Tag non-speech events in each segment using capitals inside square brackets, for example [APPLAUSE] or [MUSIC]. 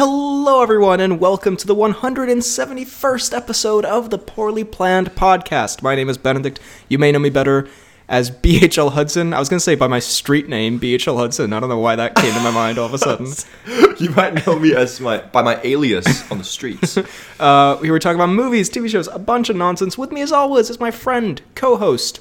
Hello, everyone, and welcome to the 171st episode of the Poorly Planned Podcast. My name is Benedict. You may know me better as BHL Hudson. I was going to say by my street name, BHL Hudson. I don't know why that came to my mind all of a sudden. [LAUGHS] You might know me as my by my alias on the streets. [LAUGHS] Uh, we were talking about movies, TV shows, a bunch of nonsense. With me, as always, is my friend, co-host,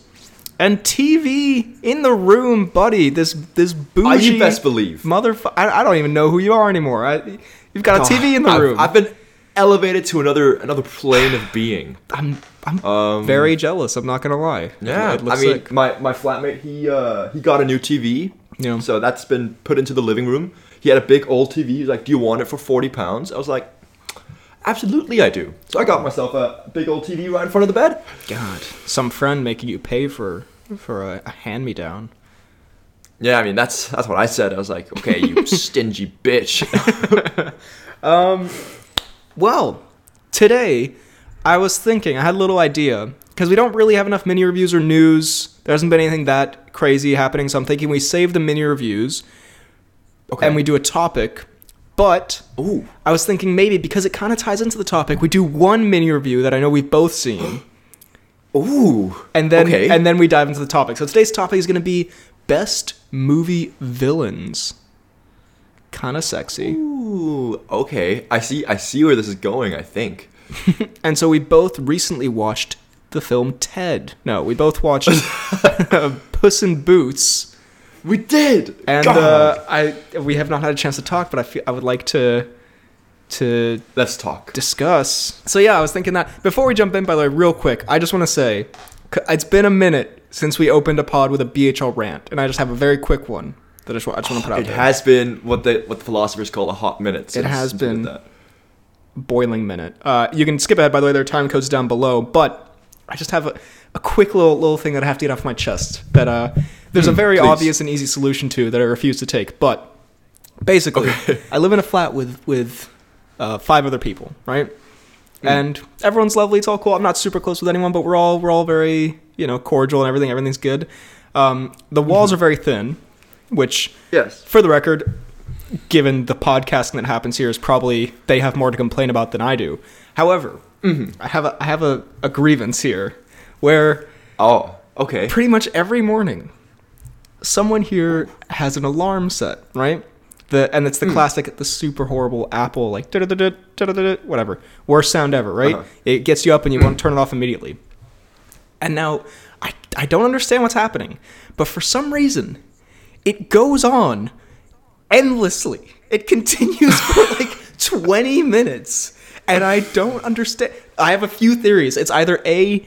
and TV in the room, buddy. This this bougie I you best believe. motherfucker. I, I don't even know who you are anymore. I, you've got a TV in the I've, room. I've been elevated to another another plane of being. [SIGHS] I'm I'm Um, very jealous. I'm not gonna lie. Yeah, It I mean, sick. my my flatmate he uh he got a new TV. Yeah. So that's been put into the living room. He had a big old TV. He's like, "Do you want it for forty pounds?" I was like, "Absolutely, I do." So I got myself a big old TV right in front of the bed. God, some friend making you pay for for a, a hand me down. Yeah, I mean that's that's what I said. I was like, "Okay, you [LAUGHS] stingy bitch." [LAUGHS] Um, well, today I was thinking I had a little idea because we don't really have enough mini reviews or news. There hasn't been anything that crazy happening, so I'm thinking we save the mini reviews Okay. and we do a topic. But Ooh. I was thinking maybe because it kind of ties into the topic, we do one mini review that I know we've both seen. [GASPS] Ooh. and then Okay. and then we dive into the topic. So today's topic is going to be best movie villains. Kind of sexy. Ooh, okay. I see. I see where this is going. I think. [LAUGHS] And so we both recently watched the film Ted. No, we both watched [LAUGHS] [LAUGHS] Puss in Boots. We did. And uh, I we have not had a chance to talk, but I feel I would like to to let's talk. discuss. So yeah, I was thinking that before we jump in, by the way, real quick, I just want to say it's been a minute since we opened a pod with a BHL rant, and I just have a very quick one that I just, wa- I just want to put out It there. has been what the what the philosophers call a hot minute. Since, has since been. that. boiling minute. Uh, you can skip ahead, by the way. There are time codes down below, but I just have a, a quick little little thing that I have to get off my chest. That uh, there's a very Hmm, please. obvious and easy solution to that I refuse to take. But basically, Okay. [LAUGHS] I live in a flat with with uh, five other people, right? Hmm. And everyone's lovely. It's all cool. I'm not super close with anyone, but we're all we're all very you know cordial and everything. Everything's good. Um, the walls are very thin, which Yes. for the record, given the podcasting that happens here, is probably they have more to complain about than I do. However, I have a, I have a, a grievance here, where Oh. Okay. pretty much every morning, someone here has an alarm set, right? The and it's the classic, the super horrible Apple like whatever worst sound ever, right? Uh-huh. It gets you up and you want to turn it off immediately. And now I I don't understand what's happening, but for some reason, it goes on endlessly. It [LAUGHS] continues for like [LAUGHS] 20 minutes. And I don't understand. I have a few theories. It's either A,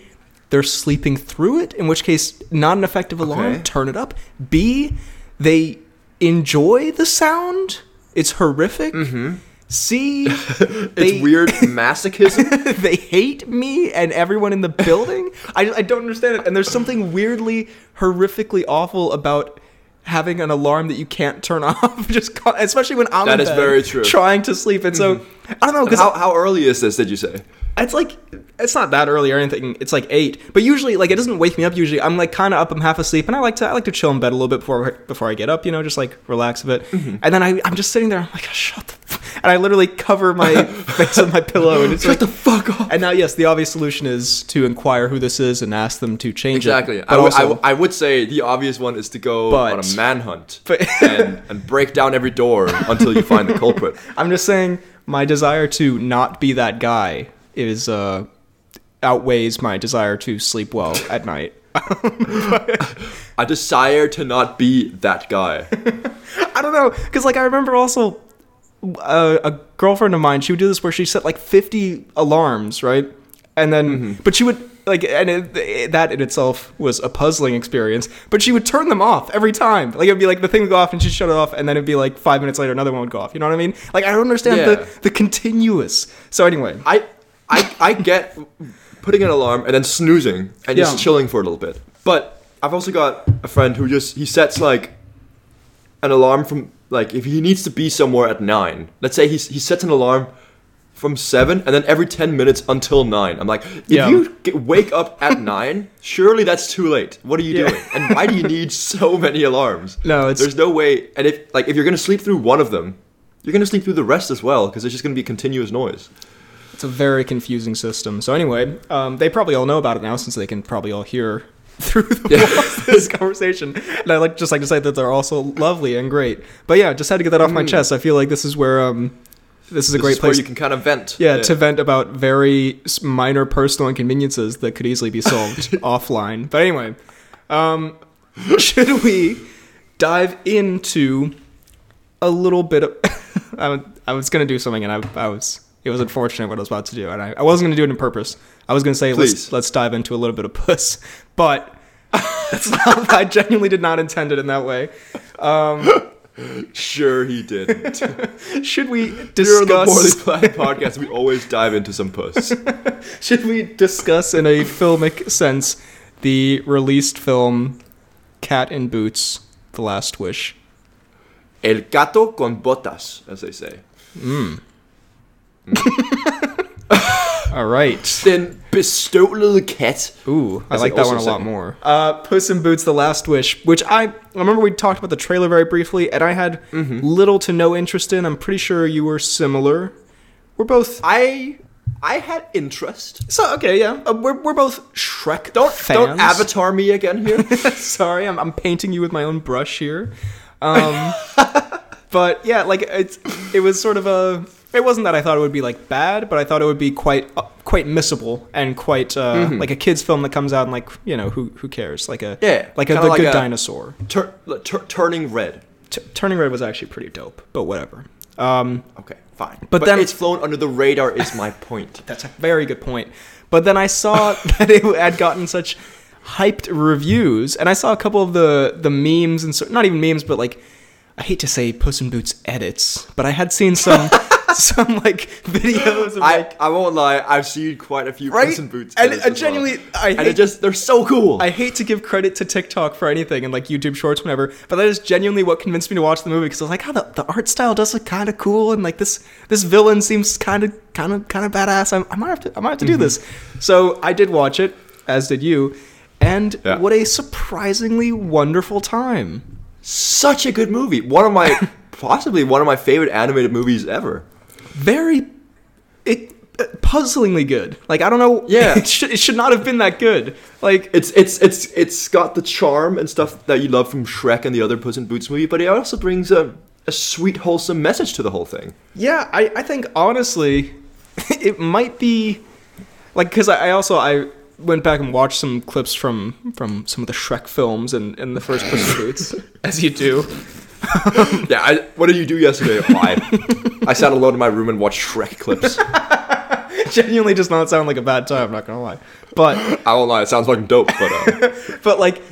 they're sleeping through it, in which case, not an effective alarm, Okay. turn it up. B, they enjoy the sound, it's horrific. C, [LAUGHS] they, It's weird [LAUGHS] masochism. [LAUGHS] they hate me and everyone in the building. I, I don't understand it. And there's something weirdly, horrifically awful about having an alarm that you can't turn off. Just especially when I'm That is bed very true. Mm-hmm. Trying to sleep, and so I don't know because how how early is this? Did you say? it's like it's not that early or anything. It's like eight, but usually like it doesn't wake me up. Usually I'm like kind of up. I'm half asleep, and I like to I like to chill in bed a little bit before before I get up. You know, just like relax a bit. Mm-hmm. And then I I'm just sitting there. I'm like, shut the. And I literally cover my [LAUGHS] face with my pillow, and it's like Shut the fuck up. and now, yes, the obvious solution is to inquire who this is and ask them to change Exactly. it. Exactly. I would- would say the obvious one is to go But- on a manhunt [LAUGHS] But- and, and break down every door until you find the culprit. [LAUGHS] I'm just saying my desire to not be that guy is uh, outweighs my desire to sleep well at night. A desire to not be that guy. I don't know, because like I remember also uh, a girlfriend of mine. She would do this where she set like 50 alarms, right? And then, but she would like, and it, it- that in itself was a puzzling experience. But she would turn them off every time. Like it'd be like the thing would go off and she'd shut it off, and then it'd be like five minutes later another one would go off. You know what I mean? Like I don't understand Yeah. the the continuous. So anyway, I I I get putting an alarm and then snoozing and Yeah. just chilling for a little bit. But I've also got a friend who just he sets like an alarm from like if he needs to be somewhere at nine. Let's say he's, he sets an alarm from seven and then every ten minutes until nine. I'm like, if Yeah. you get, wake up at [LAUGHS] nine, surely that's too late. What are you Yeah. doing? And why do you need [LAUGHS] so many alarms? No, it's- there's no way. And if like if you're gonna sleep through one of them, you're gonna sleep through the rest as well because it's just gonna be continuous noise. It's a very confusing system. So anyway, um, they probably all know about it now since they can probably all hear [LAUGHS] through the walls of this conversation. And I like just like to say that they're also lovely and great. But yeah, just had to get that off my chest. I feel like this is where um, this is a This great is where you can kind of vent. yeah, to vent about very minor personal inconveniences that could easily be solved [LAUGHS] offline. But anyway, um, [LAUGHS] should we dive into a little bit of? I, was gonna do something, and I, I was. It was unfortunate what I was about to do, and I, I wasn't gonna do it on purpose. I was gonna say let's let's dive into a little bit of puss, [LAUGHS] but [LAUGHS] that's not. I genuinely did not intend it in that way. Um, sure, he did. [LAUGHS] Should we Here on the Poorly discuss? Planned podcast, we always dive into some puss. Should we discuss in a filmic sense the released film Cat in Boots: The Last Wish? El gato con botas, as they say. Hmm. [LAUGHS] All right. Den bestøvlede kat. Ooh, I like that one a lot more. Uh, Puss in Boots: The Last Wish, which I, I remember we talked about the trailer very briefly, and I had Mm-hmm. little to no interest in. I'm pretty sure you were similar. We're both I I had interest. so okay, yeah. Uh, we're we're both Shrek Don't fans. don't avatar me again here. [LAUGHS] Sorry, I'm, I'm painting you with my own brush here. Um, [LAUGHS] but yeah, like it's it was sort of a. It wasn't that I thought it would be like bad, but I thought it would be quite uh, quite missable and quite uh, Mm-hmm. like a kids film that comes out and like you know who who cares like a Yeah, like a the like good a- dinosaur. Tur- tur- turning red. T- Turning Red was actually pretty dope, but whatever. Um, Okay, fine. But then- it's flown under the radar. Is my point. [LAUGHS] That's a very good point. But then I saw [LAUGHS] that it had gotten such hyped reviews, and I saw a couple of the the memes and so not even memes, but like I hate to say Puss in Boots edits, but I had seen some [LAUGHS] [LAUGHS] some like videos of I like I won't lie. I've seen quite a few right, Puss in Boots. and uh, as well. genuinely I and it just they're so cool. I hate to give credit to TikTok for anything and like YouTube Shorts, whatever, but that is genuinely what convinced me to watch the movie because I was like, oh, the, the art style does look kind of cool, and like this this villain seems kind of kind of kind of badass. I, I might have to I might have to do Mm-hmm. this. So I did watch it, as did you, and Yeah. what a surprisingly wonderful time. Such a good movie. One of my [LAUGHS] possibly one of my favorite animated movies ever. Very, it uh, puzzlingly good. Like I don't know, [LAUGHS] Yeah. it should it should not have been that good. Like It's it's it's it's got the charm and stuff that you love from Shrek and the other Puss in Boots movie, but it also brings a a sweet wholesome message to the whole thing. Yeah, I, I think honestly, [LAUGHS] it might be like because I, I also I went back and watched some clips from from some of the Shrek films and, and the first Puss in Boots, [LAUGHS] as you do. [LAUGHS] Yeah, I, what did you do yesterday? I I sat alone in my room and watched Shrek clips. [LAUGHS] Genuinely does not sound like a bad time. I'm not gonna lie, but [LAUGHS] I won't lie, it sounds fucking dope, but uh, but like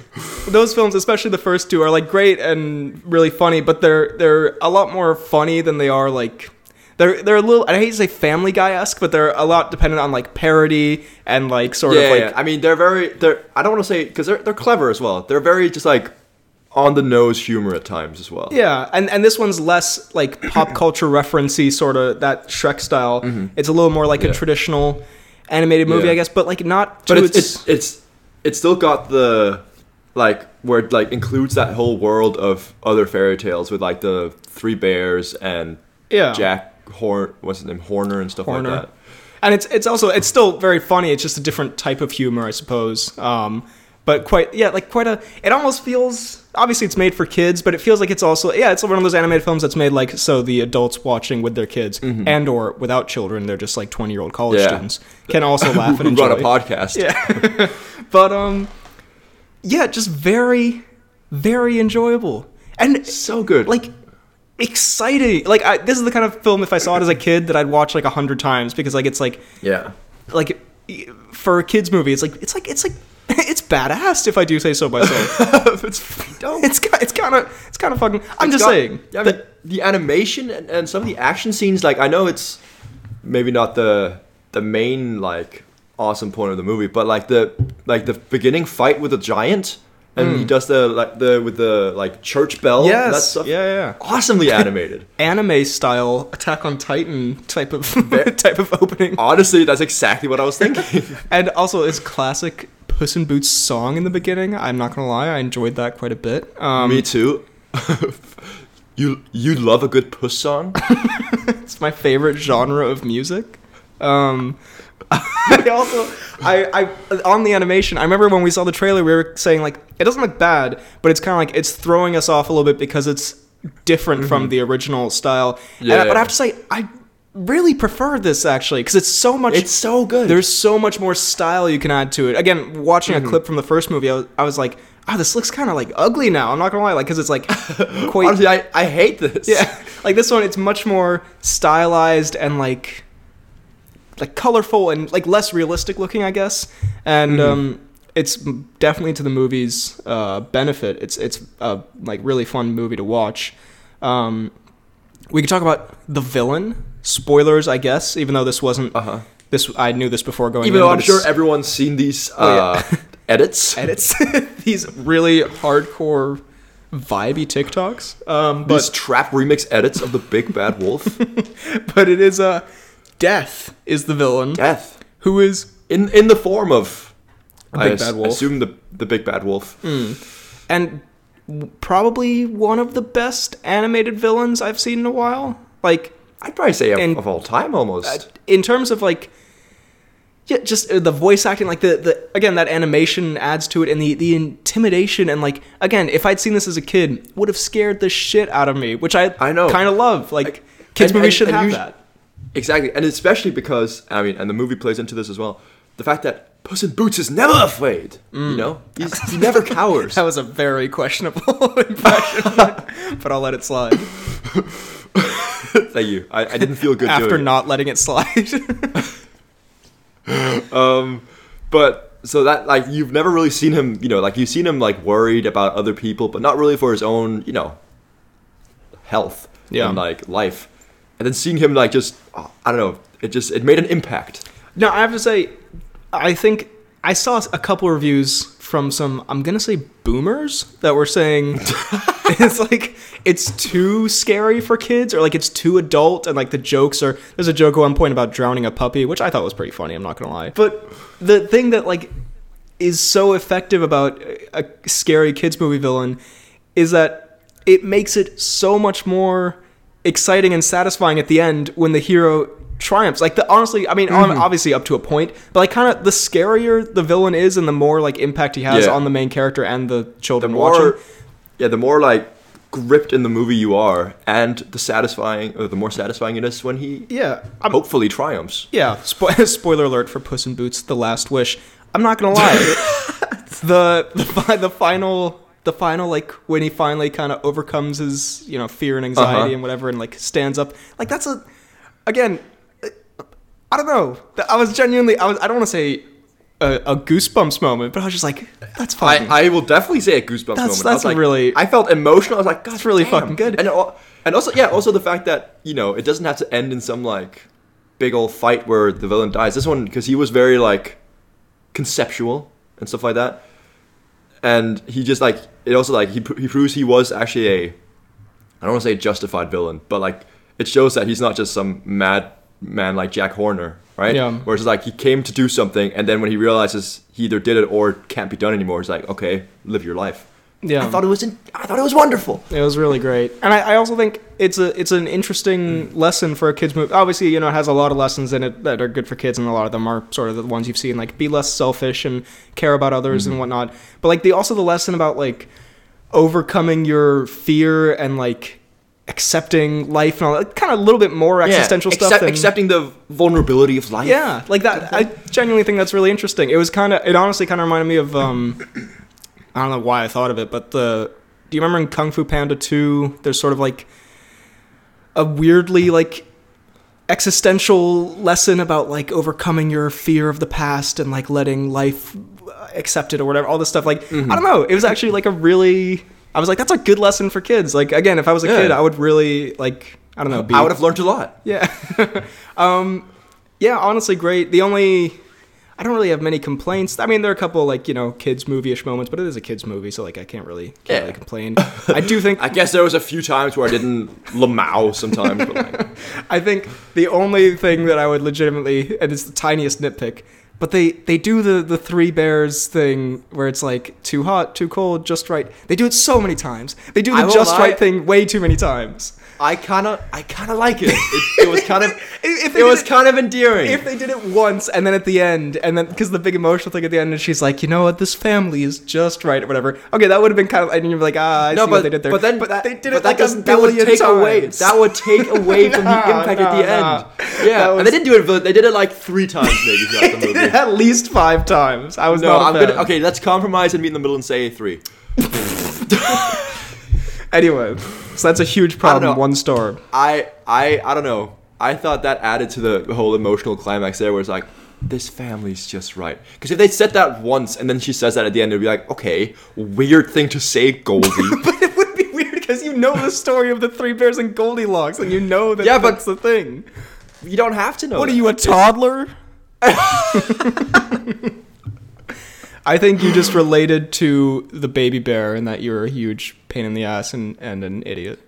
those films, especially the first two, are like great and really funny, but they're they're a lot more funny than they are like. They're, they're a little I hate to say Family Guy esque, but they're a lot dependent on like parody and like sort yeah, of like yeah. I mean, they're very they're I don't want to say because they're they're clever as well. They're very just like on the nose humor at times as well. Yeah, and and this one's less like [CLEARS THROAT] pop culture referency sort of that Shrek style. It's a little more like Mm-hmm. Yeah. a traditional animated movie, Yeah. I guess, but like not. but to it's, it's it's it's still got the like where it like includes that whole world of other fairy tales with like the three bears and yeah, Jack Horn what's his name Horner and stuff Horner. like that. and it's it's also it's still very funny. It's just a different type of humor, I suppose. Um, but quite yeah, like quite a. It almost feels obviously it's made for kids, but it feels like it's also yeah, it's one of those animated films that's made like so the adults watching with their kids and or without children, they're just like twenty year old college Yeah. students can also laugh and [LAUGHS] enjoy. run a podcast? Yeah. [LAUGHS] but um yeah, just very very enjoyable. And so good. like exciting. Like I, this is the kind of film if I saw it as a kid that I'd watch like a hundred times because like it's like yeah, like for a kids movie it's like it's like it's like [LAUGHS] it's badass if I do say so myself. [LAUGHS] it's [LAUGHS] dope. it's it's kind of it's kind of fucking. I'm It's just got- saying. Yeah, I mean, the animation and, and some of the action scenes, like I know it's maybe not the the main like awesome point of the movie, but like the like the beginning fight with the giant, and he hmm. does the like the with the like church bell. and Yes. that stuff. Yeah, yeah. Awesomely animated. Anime style Attack on Titan type of type of opening. Honestly, that's exactly what I was thinking. And also, it's classic Puss in Boots song in the beginning. I'm not gonna lie, I enjoyed that quite a bit. Um, Me too. [LAUGHS] you you love a good puss song. [LAUGHS] It's my favorite genre of music. Um, [LAUGHS] I also, I, I, on the animation, I remember when we saw the trailer, we were saying like it doesn't look bad, but it's kind of like it's throwing us off a little bit because it's different from the original style. And I- Yeah. but I have to say, I really prefer this actually because it's so much. It's so good. There's so much more style you can add to it. Again, watching a clip from the first movie, I was, I was like, oh, this looks kind of like ugly now. I'm not gonna lie, like because it's like [LAUGHS] quite Honestly, I, I hate this. yeah, [LAUGHS] like this one, it's much more stylized and like like colorful and like less realistic looking, I guess. And um, it's definitely to the movie's uh, benefit. It's it's a like really fun movie to watch. Um, we could talk about the villain. Spoilers, I guess. Even though this wasn't Uh-huh. this, I knew this before going. Even in, though I'm sure everyone's seen these Oh, yeah. uh, [LAUGHS] edits. edits [LAUGHS] these really hardcore vibey TikToks. Um, but These trap remix edits of the Big Bad Wolf. [LAUGHS] but it is a death is the villain Death. who is In in the form of I big bad wolf. assume the the Big Bad Wolf. and probably one of the best animated villains I've seen in a while. Like I'd probably say of, And- of all time almost. in terms of like yeah, just uh, the voice acting, like the, the again that animation adds to it, and the the intimidation, and like again, if I'd seen this as a kid, would have scared the shit out of me, which I I know. kind of love. Like kids and- movies and- should and have that. Exactly, and especially because I mean, and the movie plays into this as well. The fact that Puss in Boots is never afraid. You know, He's, he never cowers. [LAUGHS] That was a very questionable [LAUGHS] impression, but I'll let it slide [LAUGHS] [LAUGHS] Thank you. I, I didn't feel good after doing it. not letting it slide. [LAUGHS] Um, but so that like you've never really seen him. You know, like you've seen him like worried about other people, but not really for his own. You know, health Yeah. and like life. And then seeing him like just oh, I don't know. It just it made an impact. No, I have to say, I think I saw a couple reviews from some, I'm gonna say boomers that were saying [LAUGHS] it's like it's too scary for kids or like it's too adult and like the jokes are. There's a joke at one point about drowning a puppy, which I thought was pretty funny. I'm not gonna lie, but the thing that like is so effective about a a scary kids movie villain is that it makes it so much more exciting and satisfying at the end when the hero triumphs. Like the honestly, I mean, Mm-hmm. obviously up to a point, but like kind of the scarier the villain is and the more like impact he has Yeah. on the main character and the The children more, watching. yeah, the more like gripped in the movie you are, and the satisfying, or the more satisfying it is when he Yeah, I'm, hopefully triumphs. Yeah, spo- [LAUGHS] spoiler alert for Puss in Boots: The Last Wish. I'm not gonna lie, [LAUGHS] the the, the final the final like when he finally kind of overcomes his you know fear and anxiety Uh-huh. and whatever and like stands up like that's a again I don't know I was genuinely I was I don't want to say a, a goosebumps moment but I was just like that's fucking I, I will definitely say a goosebumps That's- moment. I was that's like, really- I felt emotional. I was like, That's really damn." fucking good. And al- and also, yeah, also the fact that you know it doesn't have to end in some like big old fight where the villain dies. This one because he was very like conceptual and stuff like that, and he just like it also like he he proves he was actually a I don't want to say justified villain, but like it shows that he's not just some mad man like Jack Horner, right? Yeah. Whereas like he came to do something, and then when he realizes he either did it or it can't be done anymore, he's like, okay, live your life. yeah I thought it was in, I thought it was wonderful. It was really great, and I, I also think it's a it's an interesting lesson for a kids movie. Obviously, you know, it has a lot of lessons in it that are good for kids, and a lot of them are sort of the ones you've seen, like be less selfish and care about others and mm-hmm. whatnot. But like the also the lesson about like overcoming your fear and like accepting life and all that, kind of a little bit more existential stuff. accept- than- accepting the vulnerability of life. yeah, like that. I genuinely think that's really interesting. It was kind of, it honestly kind of reminded me of, um, I don't know why I thought of it, but the, do you remember in Kung Fu Panda 2, there's sort of like a weirdly like existential lesson about like overcoming your fear of the past and like letting life accept it or whatever, all this stuff. Like, I don't know. It was actually like a really, I was like, that's a good lesson for kids. Like, again, if I was a Yeah. kid, I would really like, I don't know, be, I would have learned a lot. yeah. [LAUGHS] um, yeah, honestly, great. The only. I don't really have many complaints. I mean, there are a couple like you know kids movie-ish moments, but it is a kids movie, so like I can't really can't Yeah. really complain. I do think [LAUGHS] I guess there was a few times where I didn't [LAUGHS] lamau sometimes, but like, I think the only thing that I would legitimately, and it's the tiniest nitpick, But they they do the the three bears thing where it's like too hot, too cold, just right. They do it so many times. They do the just lie. right thing way too many times. I kind of, I kind of like it. It, it was kind of, [LAUGHS] If it was did kind of endearing. if they did it once and then at the end and then because the big emotional thing at the end and she's like you know what this family is just right or whatever okay that would have been kind of and you're like ah I no, see but what they did there but then but that, they did it that like a doesn't- that would billion take away times. that would take away from the [LAUGHS] impact at the end. Yeah, That and they didn't do it. They did it like three times maybe throughout the [LAUGHS] movie. it at least five times I was No, I'm fan. gonna. Okay, let's compromise and meet in the middle and say three. anyway so that's a huge problem one star I, I, I don't know. I thought that added to the whole emotional climax there, where it's like, this family's just right. Because if they said that once and then she says that at the end, it'd be like, okay, weird thing to say, Goldie. [LAUGHS] but it would be weird because you know the story of the three bears and Goldilocks and you know that Yeah, but- that's the thing you don't have to know. What are you, a toddler? [LAUGHS] [LAUGHS] I think you just related to the baby bear and that you're a huge pain in the ass and, and an idiot.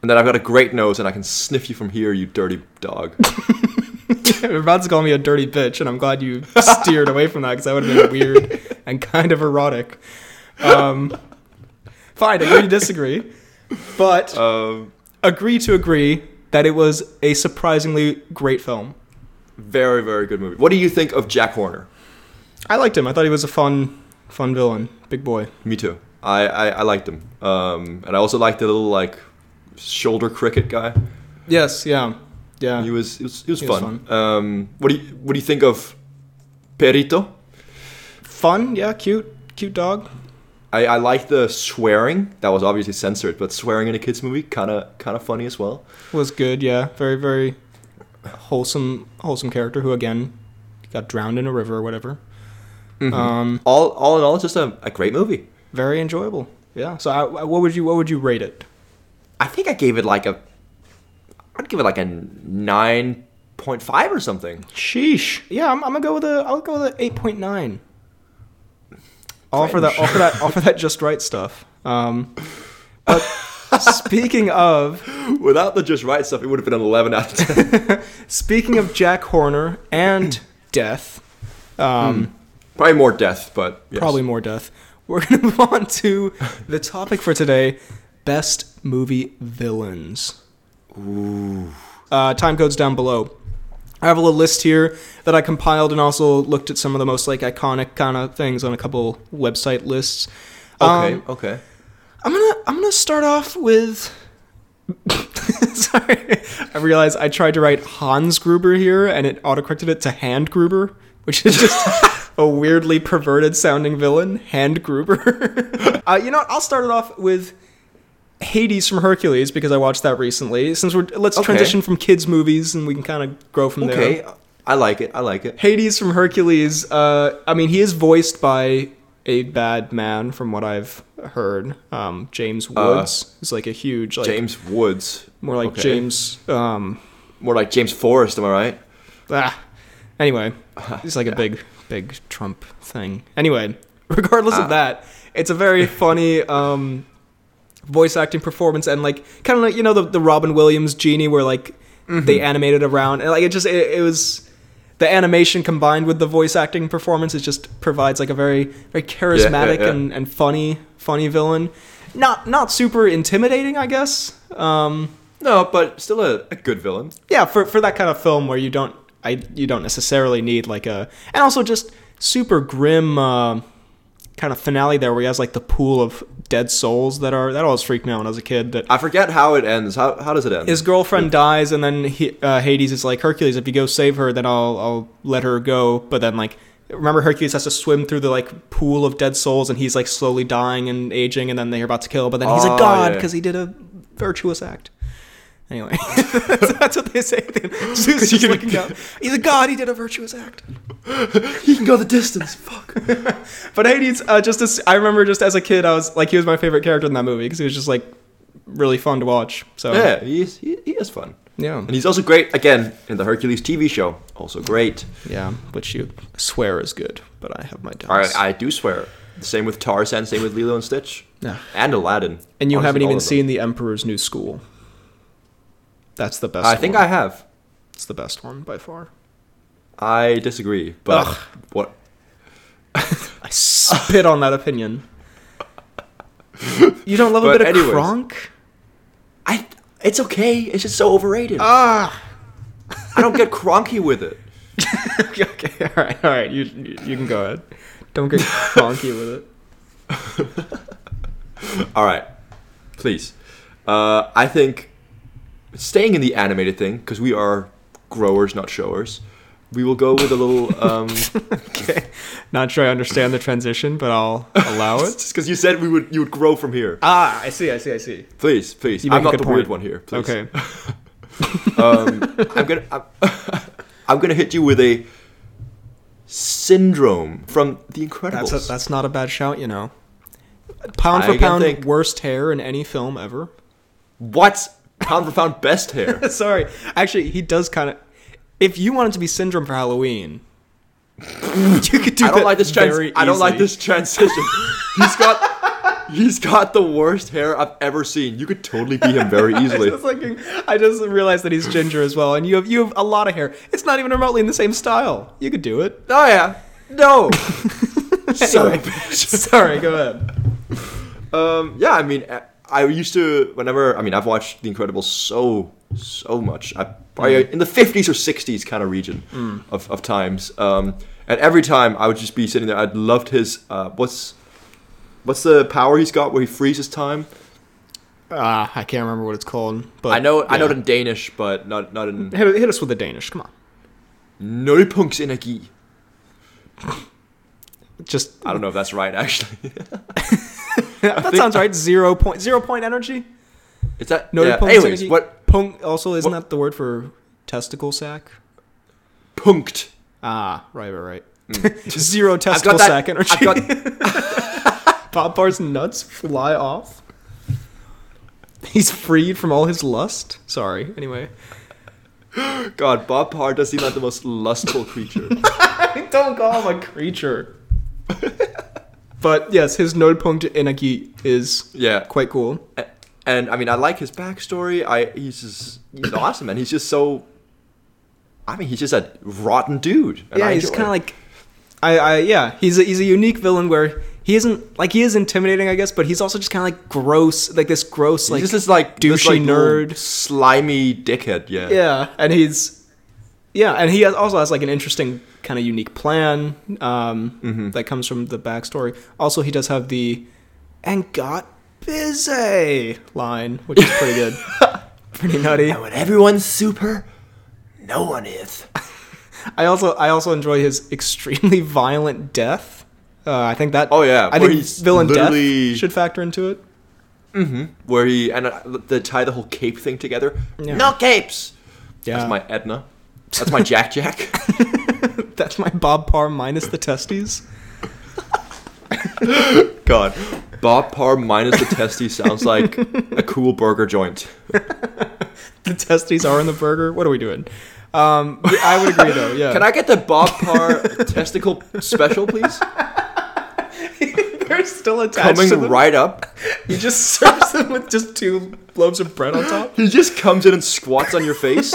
And then I've got a great nose and I can sniff you from here, you dirty dog. [LAUGHS] You're about to call me a dirty bitch, and I'm glad you steered away from that because that would have been weird and kind of erotic. Um, fine, agree to disagree, but um, agree to agree that it was a surprisingly great film. very, very good movie. What do you think of Jack Horner? I liked him. I thought he was a fun, fun villain, big boy. Me too. I, I, I liked him. Um, and I also liked the little like shoulder cricket guy. Yes, yeah, yeah. He was he was, he was He was fun. Um, what do you what do you think of Perrito? fun, yeah, cute, cute dog. I, I like the swearing. That was obviously censored, but swearing in a kids movie kind of kind of funny as well. Was good, yeah. Very, very wholesome, wholesome character who again got drowned in a river or whatever. Um, All all in all, it's just a, a great movie. Very enjoyable. Yeah. So, I, what would you what would you rate it? I think I gave it like a I'd give it like a nine point five or something. Sheesh. Yeah, I'm, I'm gonna go with a I'll go with a eight point nine. All for that, all for that, all for that just right stuff. Um, but [LAUGHS] speaking of Without the just right stuff, it would have been an eleven out of ten. [LAUGHS] speaking of Jack Horner and death, um, Probably more death, but yes. probably more death. We're gonna [LAUGHS] move on to the topic for today: best movie villains. Ooh. Uh, time codes down below. I have a little list here that I compiled and also looked at some of the most like iconic kind of things on a couple website lists. Okay, Um, okay. I'm gonna I'm gonna start off with. [LAUGHS] Sorry, I realized I tried to write Hans Gruber here, and it autocorrected it to Hand Gruber, which is just a weirdly perverted sounding villain. Hand Gruber. [LAUGHS] uh, you know, what? I'll start it off with Hades from Hercules because I watched that recently. Since we're let's Okay. transition from kids movies and we can kind of grow from there. Okay, I like it. I like it. Hades from Hercules. Uh, I mean, he is voiced by a bad man, from what I've heard. Um, James Woods is like a huge, like James Woods, more like okay. James. Um, more like James Forrest. Am I right? ah. Anyway, [LAUGHS] it's like a big, big Trump thing. Anyway, [LAUGHS] regardless Ah. of that, it's a very [LAUGHS] funny um, voice acting performance, and like kind of like you know the the Robin Williams genie, where like Mm-hmm. they animated around, and like it just it, it was. The animation combined with the voice acting performance, it just provides like a very, very charismatic yeah. and, and funny, funny villain. Not not super intimidating, I guess. Um, No, but still a, a good villain. yeah, for for that kind of film where you don't I you don't necessarily need like a and also just super grim uh, kind of finale there where he has like the pool of dead souls that are that always freaked me out when I was a kid. That I forget how it ends. How how does it end? his girlfriend dies and then he, uh, Hades is like Hercules, if you go save her, then I'll I'll let her go. But then like remember Hercules has to swim through the like pool of dead souls and he's like slowly dying and aging and then they're about to kill. But then he's Oh, a god yeah. because he did a virtuous act. Anyway, [LAUGHS] that's, that's what they say. Zeus is looking down. He's a god. He did a virtuous act. [LAUGHS] he can go the distance. Fuck. [LAUGHS] But Hades, uh, just as I remember, just as a kid, I was like, he was my favorite character in that movie because he was just like really fun to watch. So Yeah, he's he, he is fun, yeah, and he's also great again in the Hercules TV show. Also great. yeah. Which you swear is good, but I have my doubts. I, I do swear. Same with Tarzan. Same with Lilo and Stitch. Yeah. And Aladdin. and you Honestly, haven't even seen The Emperor's New School. That's the best. One. I think. I have. It's the best one by far. I disagree. But Ugh. what? [LAUGHS] I spit on that opinion. You don't love a But bit of anyways. Kronk? I. It's okay. It's just so overrated. Ah. I don't get cronky with it. okay, [LAUGHS] okay, all right, all right. You, you you can go ahead. Don't get cronky with it. [LAUGHS] All right, please. Uh, I think staying in the animated thing because we are growers, not showers. We will go with a little. [LAUGHS] Um, Okay. Not sure I understand the transition, but I'll allow [LAUGHS] it. because you said we would, you would grow from here. ah, I see, I see, I see. Please, please. I'm not the point. weird one here. Please. Okay. [LAUGHS] Um, I'm gonna. I'm, I'm gonna hit you with a syndrome from The Incredibles. That's a, that's not a bad shout, you know. Pound for again pound, think- worst hair in any film ever. What's pound for pound best hair? [LAUGHS] Sorry, actually, he does kind of. If you wanted to be Syndrome for Halloween, you could do I don't that like this. Trans- very I don't like easily. this transition. he's got. He's got the worst hair I've ever seen. You could totally be him very [LAUGHS] I easily. just, thinking, I just realized that he's ginger as well, and you have you have a lot of hair. It's not even remotely in the same style. You could do it. Oh yeah. No. [LAUGHS] Bitch. Sorry, go ahead. Um, yeah, I mean, I- I used to whenever. I mean, I've watched The Incredibles so so much. I probably in the fifties or sixties kind of region of, of times. Um, and every time I would just be sitting there. I'd loved his. Uh, what's what's the power he's got where he freezes time? Ah, I can't remember what it's called, but I know I know it in Danish, but not not in Hit, hit us with the Danish. Come on, Nulpunktsenergi. just I don't know if that's right actually. [LAUGHS] [LAUGHS] that sounds right. Zero point zero point energy. Is that No, yeah. Anyways, energy. what Punkt also isn't what- that the word for testicle sack? punkt? Ah, right, right, right. [LAUGHS] Zero I've testicle that. sac energy. I've got [LAUGHS] Bob Parr's nuts fly off. He's freed from all his lust. Sorry. Anyway, [GASPS] God. Bob Parr does seem like the most lustful creature. don't call him a creature. But yes, his Nodpunkt Energie is Yeah. quite cool. A- And I mean, I like his backstory. I he's just he's awesome, and he's just so. I mean, he's just a rotten dude. and yeah, I he's kind of like, I, I, yeah, he's a, he's a unique villain where he isn't like he is intimidating, I guess, but he's also just kind of like gross, like this gross, he's like just this like this, douchey like, little nerd. slimy dickhead. Yeah. yeah, and he's yeah, and he has, also has like an interesting kind of unique plan um, Mm-hmm. that comes from the backstory. Also, he does have the and got busy line, which is pretty good, [LAUGHS] pretty nutty. And when everyone's super, no one is. [LAUGHS] I also I also enjoy his extremely violent death. Uh, I think that. Oh, yeah, I where think villain literally- death should factor into it. Where he and uh, they tie the whole cape thing together. Yeah. No capes. Yeah, That's my Edna. That's my Jack Jack. [LAUGHS] that's my Bob Parr minus the testes. [LAUGHS] God, Bob Parr minus the testy sounds like a cool burger joint. [LAUGHS] The testes are in the burger. What are we doing? Um, I would agree though. Yeah. Can I get the Bob Parr testicle special, please? They're still attached to Coming them. right up. He just serves them with just two loaves of bread on top. He just comes in and squats on your face.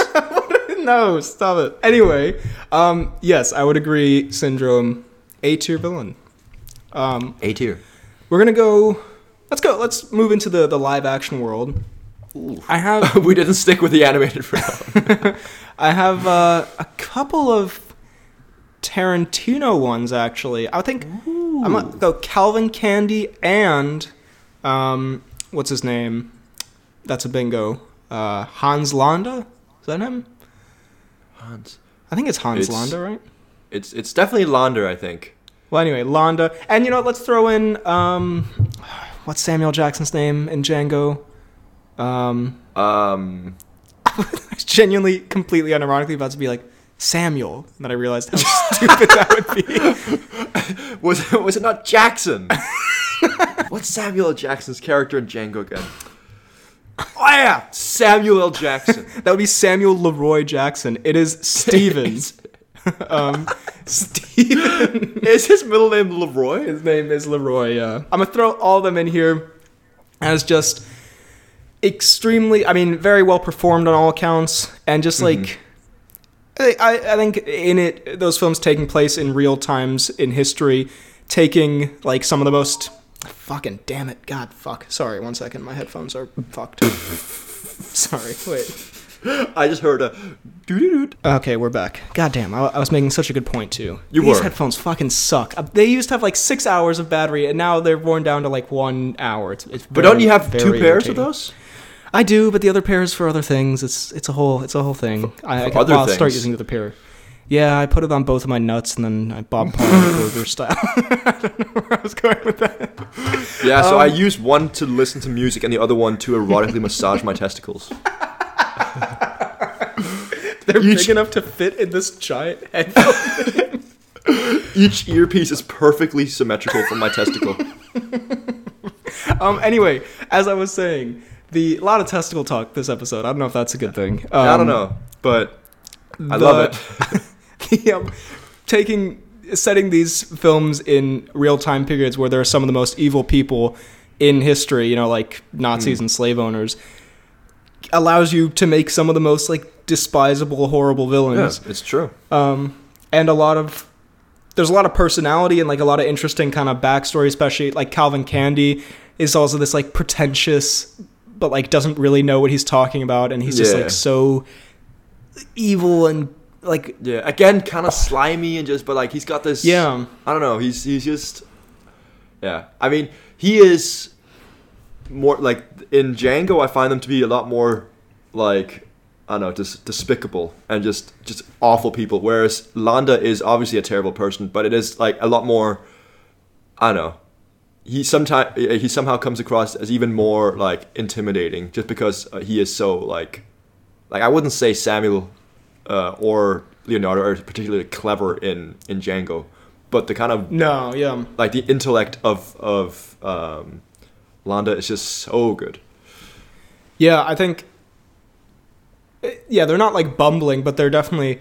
No, stop it. Anyway, um, yes, I would agree. Syndrome, A tier villain. Um, A tier. we're gonna go. Let's go. Let's move into the the live action world. I have [LAUGHS] we didn't stick with the animated [LAUGHS] for now. [LAUGHS] I have uh, a couple of Tarantino ones actually. I think I'm gonna go Calvin Candie and um, what's his name? That's a bingo. Uh, Hans Landa. Is that him? Hans. I think it's Hans It's- Landa, right? It's it's definitely Launder, I think. Well, anyway, Landa, and you know, what, let's throw in um, what's Samuel Jackson's name in Django? Um, Um, I was [LAUGHS] genuinely, completely unironically about to be like Samuel, and then I realized how [LAUGHS] stupid that would be. [LAUGHS] was was it not Jackson? What's Samuel Jackson's character in Django again? Oh yeah, Samuel L. Jackson. [LAUGHS] That would be Samuel Leroy Jackson. It is Steven. [LAUGHS] [LAUGHS] um, Steven. Is his middle name Leroy? His name is Leroy. Yeah, I'm gonna throw all of them in here as just extremely. I mean, very well performed on all accounts, and just like I, I I think in it, those films taking place in real times in history, taking like some of the most fucking damn it, God, fuck. Sorry, one second, my headphones are fucked. [LAUGHS] Sorry, wait. I just heard a doo doo doo. Okay, we're back. God damn, I, I was making such a good point too. You These were. headphones fucking suck. Uh, They used to have like six hours of battery, and now they're worn down to like one hour. It's, it's But very- don't you have two pairs of those? I do, but the other pair is for other things. It's it's a whole it's a whole thing. I, I for can, other I'll start using the other pair. Yeah, I put it on both of my nuts, and then I Bob Palmer burger [LAUGHS] style. [LAUGHS] I don't know where I was going with that. Yeah, so Um, I use one to listen to music and the other one to erotically massage my testicles. [LAUGHS] They're Each- big enough to fit in this giant headphone. Each earpiece is perfectly symmetrical from my testicle. um. Anyway, as I was saying, the a lot of testicle talk this episode. I don't know if that's a good thing. Um, I don't know, but I the- love it. [LAUGHS] the, um, taking setting these films in real time periods where there are some of the most evil people in history, you know, like Nazis and slave owners, allows you to make some of the most like despisable, horrible villains. Yeah, it's true. Um, and a lot of there's a lot of personality and like a lot of interesting kind of backstory, especially like Calvin Candie is also this like pretentious, but like doesn't really know what he's talking about, and he's just like so evil and like Yeah, again, kind of slimy and just, but like he's got this. yeah. I don't know. He's he's just. Yeah, I mean, he is more like in Django. I find them to be a lot more like I don't know, just despicable and just just awful people. Whereas Landa is obviously a terrible person, but it is like a lot more. I don't know. He sometimes he somehow comes across as even more like intimidating, just because uh, he is so like, like I wouldn't say Samuel uh, or Leonardo are particularly clever in in Django, but the kind of No, yeah. like the intellect of of um, Landa is just so good. Yeah, I think yeah, they're not like bumbling, but they're definitely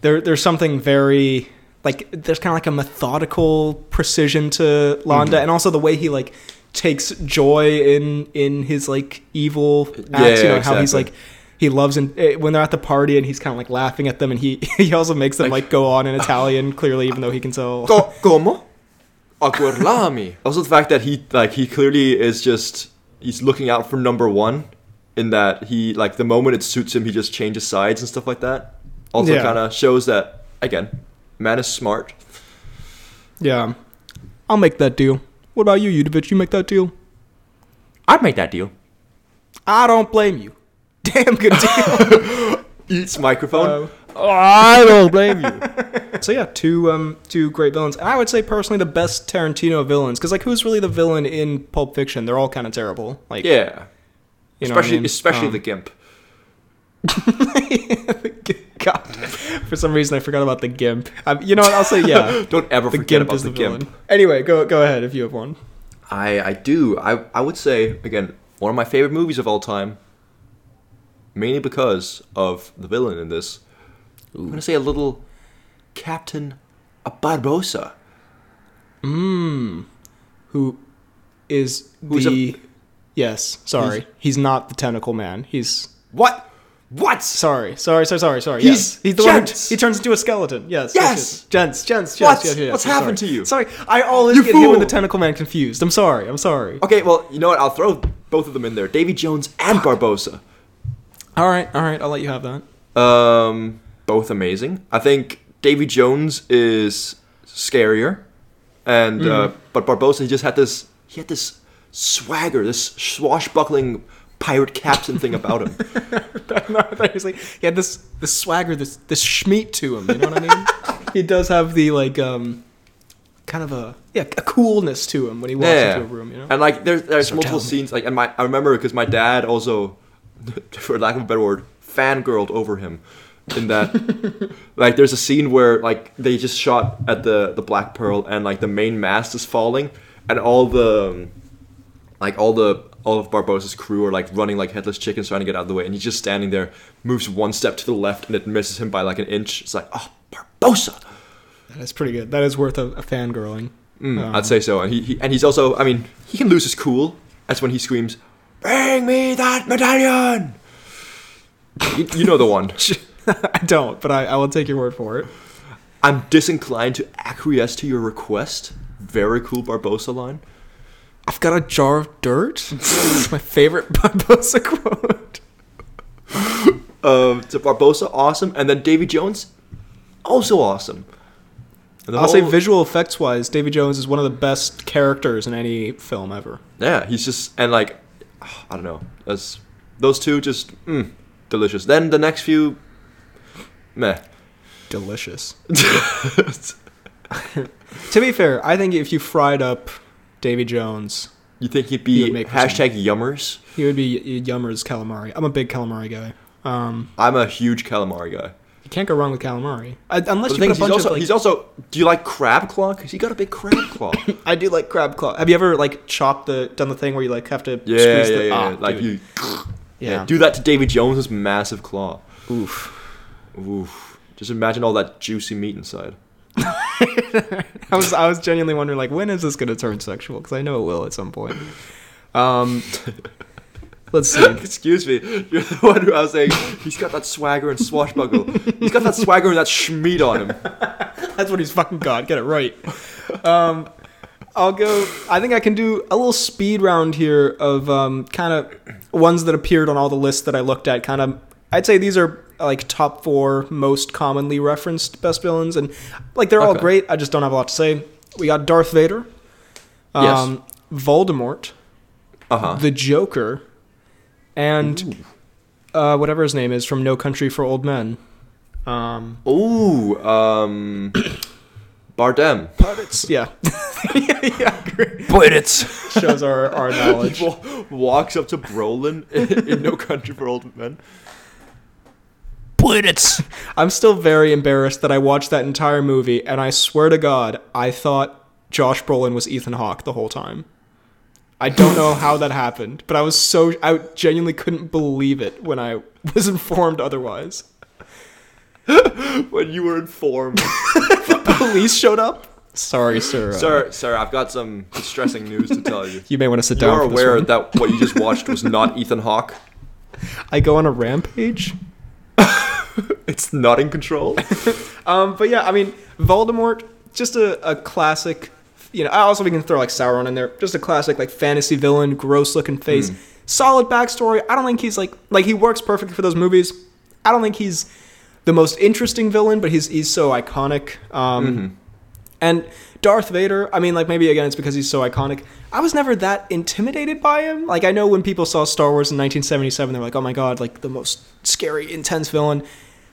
there there's something very like there's kind of like a methodical precision to Landa and also the way he like takes joy in in his like evil acts, Yeah, you know, how he's like he loves and eh, when they're at the party and he's kind of like laughing at them and he [LAUGHS] he also makes them Like- like go on in Italian clearly even though he can tell Co- [LAUGHS] como? Aguarlami. [LAUGHS] Also the fact that he like he clearly is just he's looking out for number one in that he like the moment it suits him he just changes sides and stuff like that. Also Yeah. kind of shows that again, man is smart. Yeah. I'll make that deal. What about you, Utivich? You make that deal? I'd make that deal. I don't blame you. [LAUGHS] Damn good deal. [LAUGHS] Eats microphone. Uh, I don't blame you. so yeah, two um two great villains, and I would say personally the best Tarantino villains, because like who's really the villain in Pulp Fiction? They're all kind of terrible. Like yeah. you know what I especially mean? especially Um, the gimp. [LAUGHS] God, for some reason I forgot about the Gimp. Um, you know what? I'll say yeah. Don't ever The forget Gimp about is the, the, gimp. villain. Anyway, go go ahead if you have one. I I do. I I would say again one of my favorite movies of all time. Mainly because of the villain in this. I'm gonna say a little Captain Barbosa. Mmm. Who is Who's the? yes, sorry, he's, not the tentacle man. He's What? What? Sorry, sorry, sorry, sorry, sorry. He's yes, he's the one. Who, he turns into a skeleton. Yes, Yes. gents, gents, gents. What? Yes, yes, yes, What's I'm happened sorry. to you? Sorry, I always You get him and the tentacle man confused. I'm sorry. I'm sorry. Okay, well you know what? I'll throw both of them in there. Davy Jones and Barbosa. All right, all right. I'll let you have that. Um, both amazing. I think Davy Jones is scarier, and uh, Mm-hmm. but Barbosa he just had this he had this swagger, this swashbuckling pirate captain thing about him. no, I thought he was like he had this this swagger, this this schmeat to him. You know what I mean? [LAUGHS] he does have the like um kind of a yeah a coolness to him when he walks yeah, into a room. You know. and like there's there's So multiple scenes like and my I remember because my dad also, [LAUGHS] for lack of a better word, fangirled over him. In that, [LAUGHS] like, there's a scene where like they just shot at the the Black Pearl and like the main mast is falling, and all the like all the all of Barbosa's crew are like running like headless chickens trying to get out of the way, and he's just standing there, moves one step to the left, and it misses him by like an inch. It's like, oh, Barbosa. That's pretty good. That is worth a, a fangirling. Mm, Um, I'd say so, and he, he and he's also, I mean, he can lose his cool. That's when he screams, "Bring me that medallion!" you, you know the one. [LAUGHS] I don't, but I, I will take your word for it. I'm disinclined to acquiesce to your request. Very cool Barbosa line. I've got a jar of dirt. It's my favorite [LAUGHS] Barbosa quote. Um, so Barbosa, awesome, and then Davy Jones, also awesome. And I'll say visual effects wise, Davy Jones is one of the best characters in any film ever. Yeah, he's just and like, I don't know. That's those two just mm, delicious. Then the next few, meh. Delicious. [LAUGHS] to be fair, I think if you fried up Davy Jones, You think he'd be for hashtag yummers? he would be Yummer's calamari. I'm a big calamari guy. Um, I'm a huge calamari guy. You can't go wrong with calamari, I, unless you thing put a is, he's bunch also of like. he's also. Do you like crab claw? Cause he got a big crab [LAUGHS] claw. I do like crab claw. Have you ever like chopped the done the thing where you like have to yeah, squeeze yeah, the yeah. ah, like dude. you. yeah. Yeah. Do that to Davy Jones's massive claw. Oof. Oof. Just imagine all that juicy meat inside. [LAUGHS] I was I was genuinely wondering like when is this gonna turn sexual? Because I know it will at some point. Um, [LAUGHS] let's see. [LAUGHS] Excuse me, [LAUGHS] you're the one who I was saying he's got that swagger and swashbuckle. He's got that swagger and that schmeat on him. [LAUGHS] That's what he's fucking got. Get it right. Um, I'll go. I think I can do a little speed round here of um, kind of ones that appeared on all the lists that I looked at. Kind of, I'd say these are like top four most commonly referenced best villains, and like they're all great. I just don't have a lot to say. We got Darth Vader, um, Voldemort, Uh huh. the Joker, and uh, whatever his name is from No Country for Old Men. Um, Ooh, um, [COUGHS] Bardem. but it's yeah, [LAUGHS] yeah, yeah, great. But it's shows our, our [LAUGHS] knowledge. Wa- walks up to Brolin in, [LAUGHS] in No Country for Old Men. But it's I'm still very embarrassed that I watched that entire movie, and I swear to God, I thought Josh Brolin was Ethan Hawke the whole time. I don't know how that happened, but I was so I genuinely couldn't believe it when I [LAUGHS] was informed otherwise. when you were informed. [LAUGHS] The police showed up. Sorry, sir. Uh, sir, sir, I've got some distressing news to tell you. you may want to sit down. You're for this aware one. that what you just watched was not [LAUGHS] Ethan Hawke. I go on a rampage. It's not in control. Um, but yeah, I mean, Voldemort, just a, a classic. You know, I also we can throw like Sauron in there. Just a classic like fantasy villain, gross looking face, solid backstory. I don't think he's like like he works perfectly for those movies. I don't think he's the most interesting villain, but he's he's so iconic. Um, And Darth Vader, I mean, like maybe again it's because he's so iconic. I was never that intimidated by him. Like I know when people saw Star Wars in 1977, they were like, "Oh my god, like the most scary, intense villain."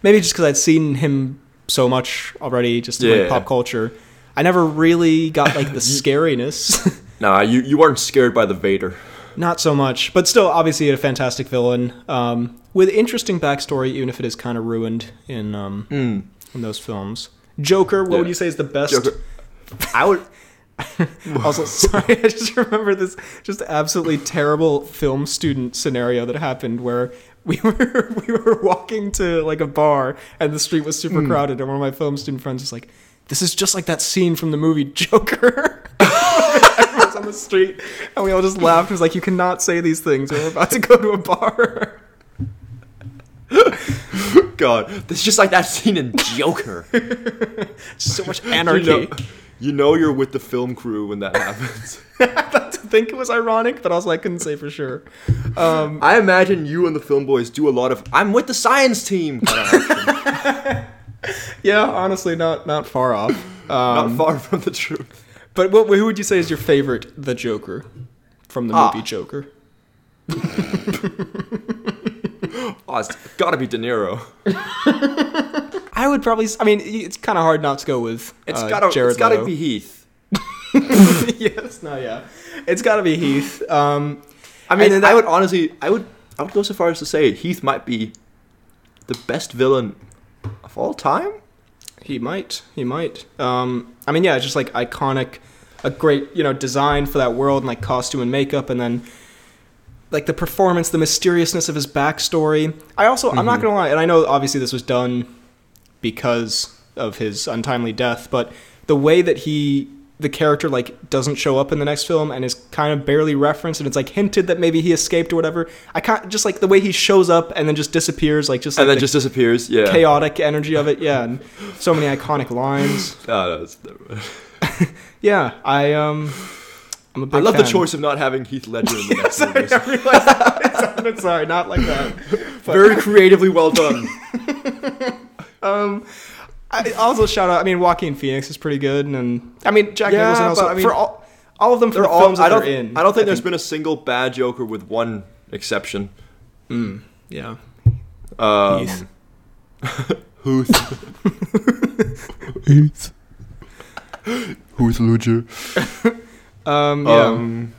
Maybe just because I'd seen him so much already, just in like, pop culture. I never really got like the [LAUGHS] scariness. [LAUGHS] nah, you, you weren't scared by the Vader. Not so much, but still, obviously a fantastic villain um, with interesting backstory, even if it is kind of ruined in um, in those films. Joker, what Yeah. would you say is the best? Joker. I would. [LAUGHS] Also, sorry, I just remember this just absolutely terrible film student scenario that happened where we were we were walking to like a bar and the street was super crowded and one of my film student friends was like, "This is just like that scene from the movie Joker." [LAUGHS] Everyone's on the street and we all just laughed. It was like, "You cannot say these things. We're about to go to a bar." God, this is just like that scene in Joker. so much you, anarchy. know, you know you're with the film crew when that happens. [LAUGHS] I about to think it was ironic, but also I couldn't say for sure. Um, I imagine you and the film boys do a lot of "I'm with the science team" kind of action. [LAUGHS] yeah, honestly, not not far off. [LAUGHS] Um, Not far from the truth. But what, who would you say is your favorite, the Joker, from the Ah. movie Joker? [LAUGHS] Oh, it's gotta be De Niro. [LAUGHS] I would probably. I mean, it's kind of hard not to go with. It's uh, gotta. Jared it's gotta Leto. be Heath. yes, no, yeah, it's got to be Heath. Um, I mean, And I that- would honestly, I would, I would go so far as to say Heath might be the best villain of all time. He might, he might. Um, I mean, yeah, just like iconic, a great you know design for that world and like costume and makeup, and then like the performance, the mysteriousness of his backstory. I also, I'm Mm-hmm. not gonna lie, and I know obviously this was done because of his untimely death, but the way that he, the character, like doesn't show up in the next film and is kind of barely referenced, and it's like hinted that maybe he escaped or whatever. I can't just like the way he shows up and then just disappears, like just like and then the just disappears. Yeah. chaotic energy of it. Yeah, and so many iconic lines. Oh, no, it's. Yeah, I um, I'm a big I love the choice of not having Heath Ledger in the [LAUGHS] next movies. I realized that. [LAUGHS] Sorry, not like that. Very creatively well done. [LAUGHS] Um, I also shout out. I mean, Joaquin Phoenix is pretty good, and I mean Jack Yeah, Nicholson also but I mean, for all all of them for They're the all. films that I don't. they're in. I don't think there's been a single bad Joker with one exception. Yeah. Um, Heath. Who's [LAUGHS] Heath? Who's [GASPS] Ledger? [LAUGHS] Um. Yeah. Um,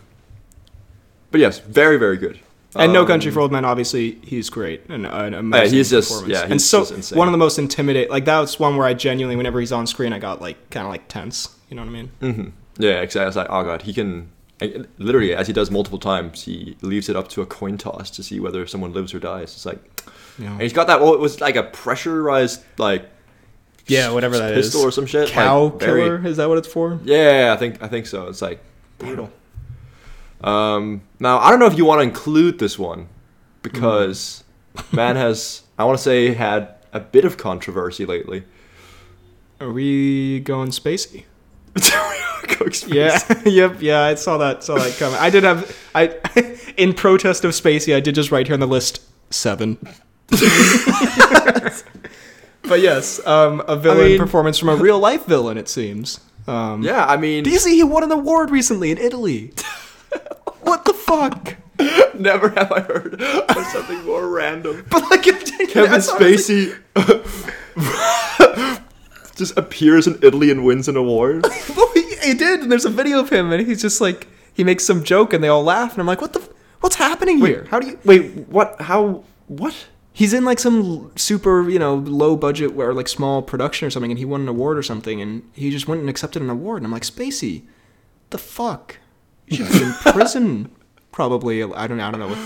but yes, very very good. and No Um, Country for Old Men, obviously, he's great and an Yeah, amazing he's just performance. yeah, and so just insane. one of the most intimidating. Like that's one where I genuinely, whenever he's on screen, I got like kind of like tense. You know what I mean? hmm Yeah, exactly. It's like, oh god, he can. and Literally, as he does multiple times, he leaves it up to a coin toss to see whether someone lives or dies. It's like, Yeah. and he's got that. Well, it was like a pressurized like Yeah, whatever that is. pistol or some shit. Cow like, very- killer? Is that what it's for? Yeah, I think I think so. It's like Brutal. Um, now I don't know if you want to include this one because Hmm. man has I want to say had a bit of controversy lately. Are we going spacey? [LAUGHS] Cook's Yeah. [LAUGHS] yep. Yeah, I saw that. Saw that coming. I did have. I [LAUGHS] in protest of Spacey, I did just write here on the list seven. [LAUGHS] but yes, um, a villain mean- performance from a real life villain. It seems. Um, Yeah, I mean, Do you see he won an award recently in Italy? what the fuck? never have I heard of something more random. But like, if, Kevin Spacey just appears in Italy and wins an award. [LAUGHS] Well, he, he did, and there's a video of him, and he's just like he makes some joke, and they all laugh, and I'm like, what the? What's happening here? How do you? Wait, what? How? What? He's in like some super, you know, low budget or like small production or something, and he won an award or something, and he just went and accepted an award, and I'm like, Spacey, the fuck? You should be in [LAUGHS] prison, probably. I don't, I don't know what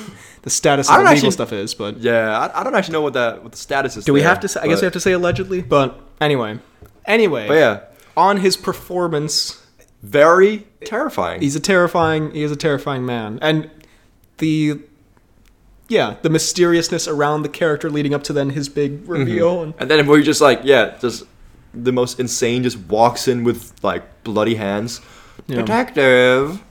the status of the don't legal actually- stuff is, but Yeah, I, I don't actually know what that what the status is. do we have to? Say, I guess we have to say allegedly, but anyway, anyway, But yeah, on his performance, very terrifying. he's a terrifying. He is a terrifying man, and the. Yeah, the mysteriousness around the character leading up to then his big mm-hmm. reveal, and And then we're just like, yeah, just the most insane just walks in with like bloody hands. Yeah. Detective,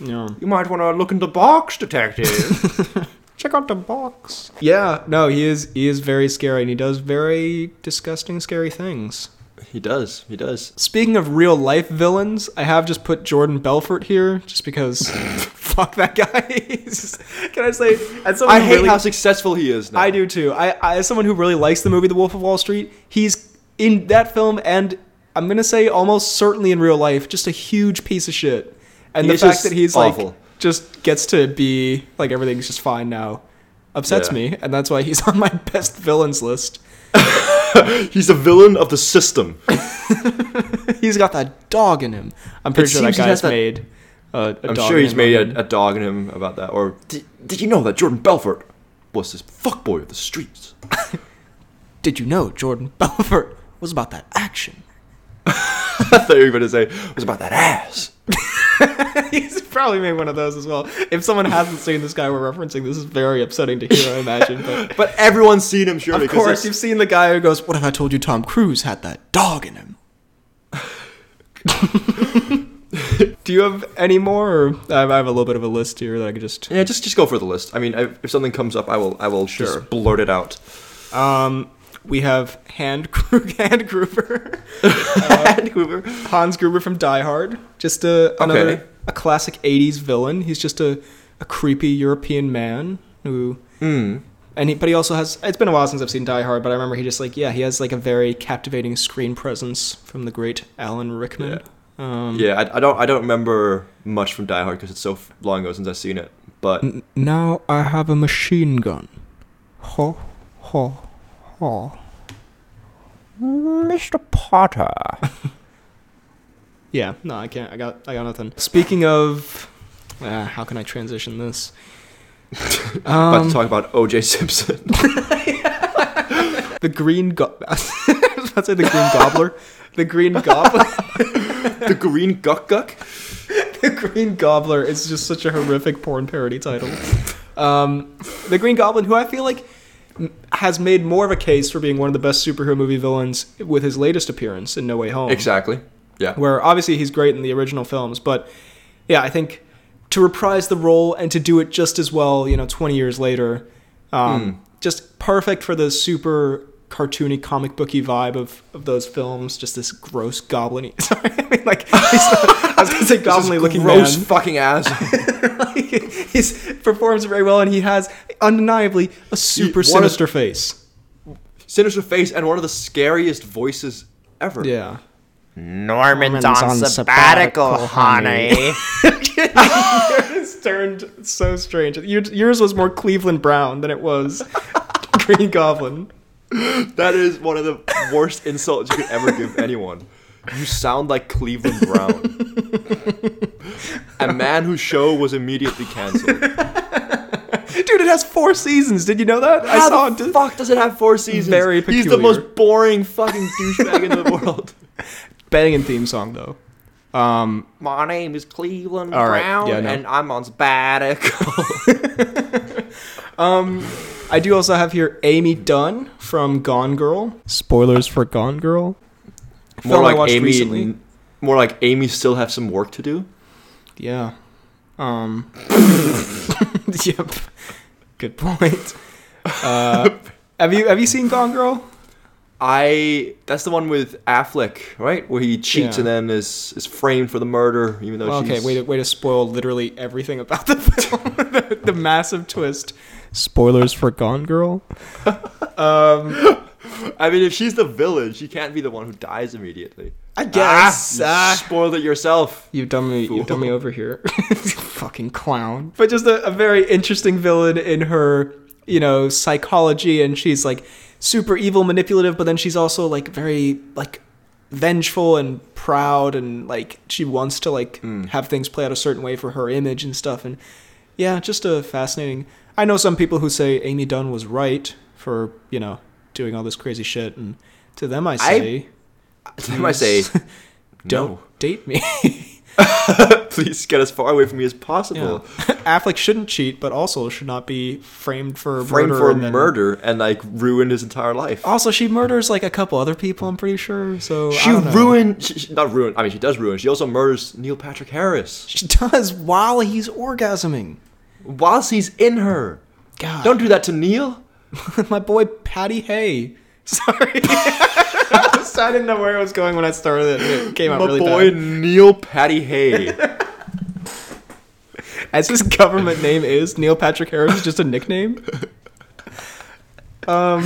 yeah. you might want to look in the box, detective. [LAUGHS] Check out the box. Yeah, no, he is he is very scary and he does very disgusting scary things. He does, he does. Speaking of real life villains, I have just put Jordan Belfort here just because [LAUGHS] fuck that guy. [LAUGHS] Just- Can I say as someone I hate really, how successful he is now. I do too. I, I as someone who really likes the movie The Wolf of Wall Street, he's in that film and I'm going to say almost certainly in real life just a huge piece of shit. And He the fact that he's awful. like just gets to be like everything's just fine now upsets Yeah. me and that's why he's [LAUGHS] on my best villains list. He's a villain of the system. [LAUGHS] he's got that dog in him. I'm pretty It sure that seems he has guy's that- made uh, a I'm dog sure he's made a, a dog in him about that. Or did, did you know that Jordan Belfort was this fuckboy of the streets? [LAUGHS] Did you know Jordan Belfort was about that action? [LAUGHS] I thought you were going to say it was about that ass. [LAUGHS] He's probably made one of those as well. If someone hasn't seen this guy we're referencing, this is very upsetting to hear, I imagine. But [LAUGHS] But everyone's seen him, surely. Of course, you've seen the guy who goes, What if I told you Tom Cruise had that dog in him? [LAUGHS] Do you have any more? Or I have a little bit of a list here that I could just. Yeah, just just go for the list. I mean, if something comes up, I will I will Sure. just blurt it out. Um, we have Hand, [LAUGHS] Hand Gruber. [LAUGHS] And Hoover. Hans Gruber from Die Hard. Just a another Okay. a classic '80s villain. He's just a, a creepy European man who, Hmm. and he, but he also has. It's been a while since I've seen Die Hard, but I remember he just like yeah, he has like a very captivating screen presence from the great Alan Rickman. Um, Yeah, I, I don't I don't remember much from Die Hard because it's so long ago since I've seen it. But N- now I have a machine gun. Ho, ho, ho. Mr. Potter. [LAUGHS] Yeah, no, I can't. I got, I got nothing. Speaking of, uh, how can I transition this? [LAUGHS] About Um, to talk about O.J. Simpson. [LAUGHS] the green go- I was about to say the green gobbler. The green goblin. the Green Guck Guck. the Green Gobbler is just such a horrific porn parody title. Um, the Green Goblin, who I feel like m- has made more of a case for being one of the best superhero movie villains with his latest appearance in No Way Home. Exactly. Yeah. Where obviously he's great in the original films, but yeah, I think to reprise the role and to do it just as well, you know, 20 years later, um, just perfect for the super cartoony comic booky vibe of, of those films. Just this gross goblin. [LAUGHS] Sorry, I mean, like he's I was gonna say goblin looking gross man. fucking ass. [LAUGHS] like, he performs very well, and he has undeniably a super one of- sinister face. Sinister face and one of the scariest voices ever. Yeah. Norman's, Norman's on, on sabbatical, sabbatical, honey. [LAUGHS] Yours turned so strange. Yours yours was more Cleveland Brown than it was Green Goblin. [LAUGHS] That is one of the worst insults you could ever give anyone. You sound like Cleveland Brown. A man whose show was immediately canceled. [LAUGHS] Dude, it has four seasons. Did you know that? I How saw the it. fuck does it have four seasons? Very peculiar. He's the most boring fucking douchebag in the world. [LAUGHS] Banging theme song though. Um, My name is Cleveland right, Brown, yeah, no. and I'm on sabbatical. I do also have here Amy Dunne from Gone Girl. Spoilers for Gone Girl. More Film like Amy. recently. More like Amy still have some work to do. Yeah. Um. [LAUGHS] yep. Good point. Uh, have you have you seen Gone Girl? I that's the one with Affleck, right? Where he cheats Yeah. and then is is framed for the murder, even though Well, okay, way to, way to spoil literally everything about the [LAUGHS] film. the, [LAUGHS] the massive twist. Spoilers for Gone Girl. um, I mean, if she's the villain, she can't be the one who dies immediately. I guess. you Ah. spoiled it yourself. You've done me. Fool. You've done me over here, [LAUGHS] fucking clown. But just a, a very interesting villain in her, you know, psychology, and she's like super evil, manipulative, but then she's also like very like vengeful and proud, and like she wants to like hmm. have things play out a certain way for her image and stuff. And yeah, just a fascinating. I know some people who say Amy Dunne was right for you know doing all this crazy shit, and to them I say, I might say, [LAUGHS] don't no. date me. [LAUGHS] [LAUGHS] Please get as far away from me as Yeah. possible. [LAUGHS] Affleck shouldn't cheat, but also should not be framed for Framed murder. for and then- murder and like ruined his entire life. Also, she murders like a couple other people. I'm pretty sure. So I she don't know. ruined, she, she- not ruined. I mean, she does ruin. She also murders Neil Patrick Harris She does while he's orgasming. whilst he's in her. God, Don't do that to Neil. [LAUGHS] my boy Patty Hay. Sorry, [LAUGHS] I didn't know where it was going when I started. It It came out really. My really boy bad. Neil Patty Hay. [LAUGHS] As his government name is, Neil Patrick Harris is just a nickname. Um,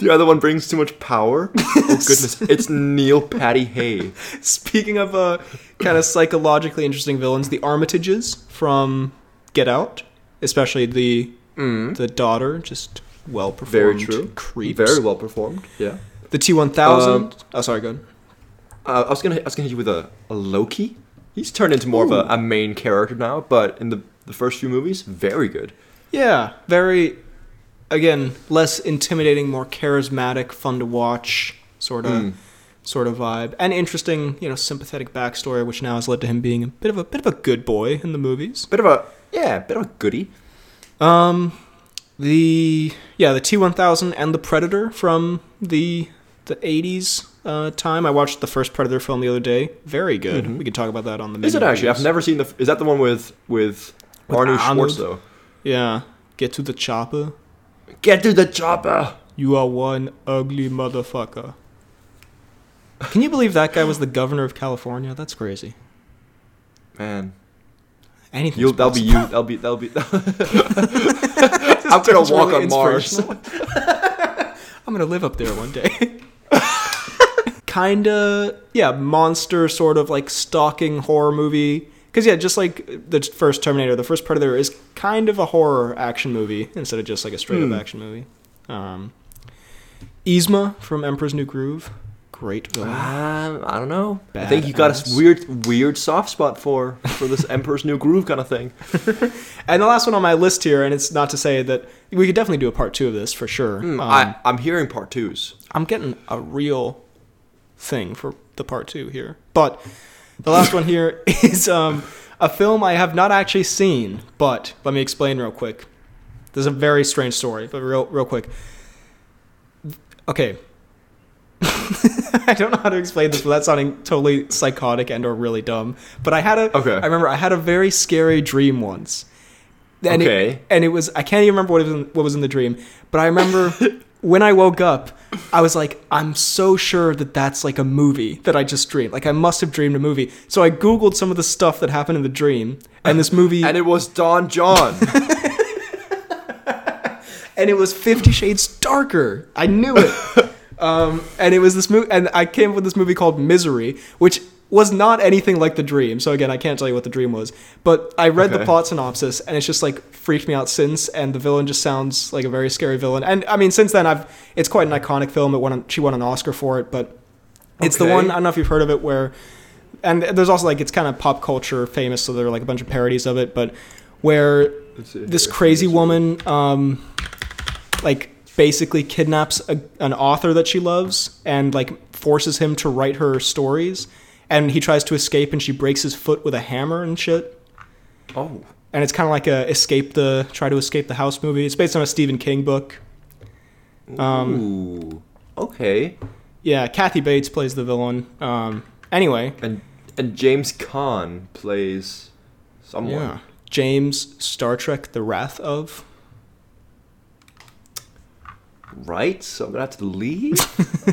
the other one brings too much power. [LAUGHS] Oh goodness, it's Neil Patty Hay. speaking of uh, kind of psychologically interesting villains, the Armitages from Get Out, especially the the daughter, just well performed. Very true. Creeps. Very well performed. Yeah. The T one thousand. Um, Oh, sorry, go ahead. Uh, I was gonna I was gonna hit you with a, a Loki. He's turned into more of a, a main character now, but in the the first few movies, very good. Yeah, very. Again, less intimidating, more charismatic, fun to watch, sort of, Mm. sort of vibe, and interesting. You know, sympathetic backstory, which now has led to him being a bit of a bit of a good boy in the movies. Bit of a yeah, bit of a goody. Um, the yeah, the T one thousand and the Predator from the the eighties uh, time. I watched the first Predator film the other day. Very good. We can talk about that on the. Mm-hmm. Is it actually? I've never seen the. Is that the one with with, With Arnold Arnold? Schwartz though? Yeah, get to the chopper. Get to the chopper. You are one ugly motherfucker. Can you believe that guy was the governor of California? That's crazy. Man, Anything. you'll that'll be you. That'll be that'll be. [LAUGHS] [LAUGHS] I'm gonna walk really on Mars. [LAUGHS] I'm gonna live up there one day. Kinda, yeah, monster sort of like stalking horror movie. Because yeah, just like the first Terminator, the first Predator is kind of a horror action movie instead of just like a straight up action movie. Um, Yzma from Emperor's New Groove, great villain. Um, I don't know. I think you got a weird weird soft spot for for this [LAUGHS] Emperor's New Groove kind of thing. [LAUGHS] And the last one on my list here, and it's not to say that we could definitely do a part two of this for sure. Um, I I'm hearing part twos. I'm getting a real thing for the part two here. But the last one here [LAUGHS] is um, a film I have not actually seen, but let me explain real quick. This is a very strange story, but real real quick. Okay. [LAUGHS] I don't know how to explain this without sounding totally psychotic and or really dumb. But I had a Okay. I remember I had a very scary dream once. And Okay. It, and it was I can't even remember what was in, what was in the dream, but I remember [LAUGHS] when I woke up, I was like, I'm so sure that that's like a movie that I just dreamed. Like I must have dreamed a movie. So I googled some of the stuff that happened in the dream, and this movie, And it was Don Jon. [LAUGHS] [LAUGHS] and it was Fifty Shades Darker. I knew it. [LAUGHS] um, and it was this movie, and I came up with this movie called Misery, which was not anything like the dream. So again, I can't tell you what the dream was, but I read the plot synopsis, and it's just like freaked me out since. And the villain just sounds like a very scary villain. And I mean, since then, I've it's quite an iconic film. It won she won an Oscar for it, but it's the one I don't know if you've heard of it where. And there's also like it's kind of pop culture famous, so there are like a bunch of parodies of it. But where this crazy woman um like basically kidnaps a, an author that she loves and like forces him to write her stories and he tries to escape and she breaks his foot with a hammer and shit Oh. and it's kind of like a escape the try to escape the house movie it's based on a stephen king book Um, Ooh. Okay. yeah kathy bates plays the villain um anyway And and James Caan plays someone. yeah james star trek the wrath of Right? So I'm gonna have to leave.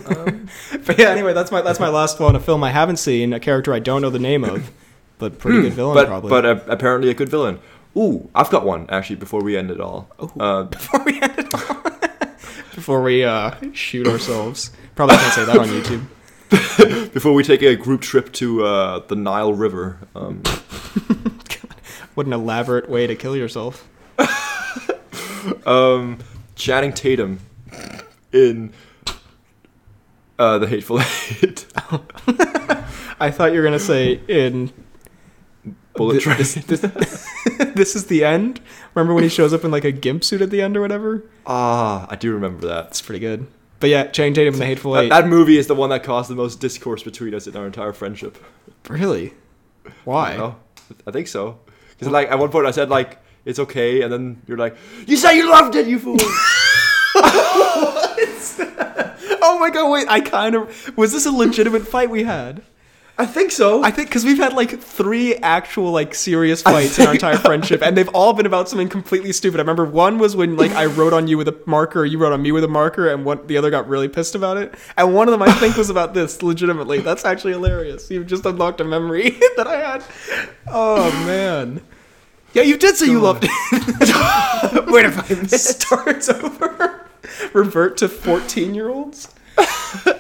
[LAUGHS] um, but yeah anyway that's my that's my last one a film i haven't seen a character i don't know the name of [LAUGHS] but pretty good villain Hmm. but probably but uh, apparently a good villain. Ooh, I've got one actually. Before we end it all, uh, [LAUGHS] before we end it all. before we uh, shoot ourselves. Probably can't say that on YouTube. before we take a group trip to uh, the Nile River, um, What an elaborate way to kill yourself. um, Channing Tatum in uh, the Hateful Eight, [LAUGHS] I thought you were gonna say in Bullet Train. this, this, [LAUGHS] this is the end. Remember when he shows up in like a gimp suit at the end or whatever? ah, I do remember that. It's pretty good. But yeah, Channing Tatum in the Hateful That, Eight. that movie is the one that caused the most discourse between us in our entire friendship. really? Why? No, I think so. Because like at one point I said like it's okay, and then you're like, you said you loved it, you fool. [LAUGHS] [LAUGHS] Oh my god! Wait, I kind of was this a legitimate fight we had? I think so. I think because we've had like three actual like serious fights in our entire [LAUGHS] friendship, and they've all been about something completely stupid. I remember one was when like I wrote on you with a marker, you wrote on me with a marker, and one the other got really pissed about it. And one of them I think was about this. Legitimately, that's actually hilarious. You've just unlocked a memory [LAUGHS] that I had. Oh man. Yeah, you did say you loved it. Wait if I. Starts over. [LAUGHS] Revert to fourteen-year-olds. [LAUGHS]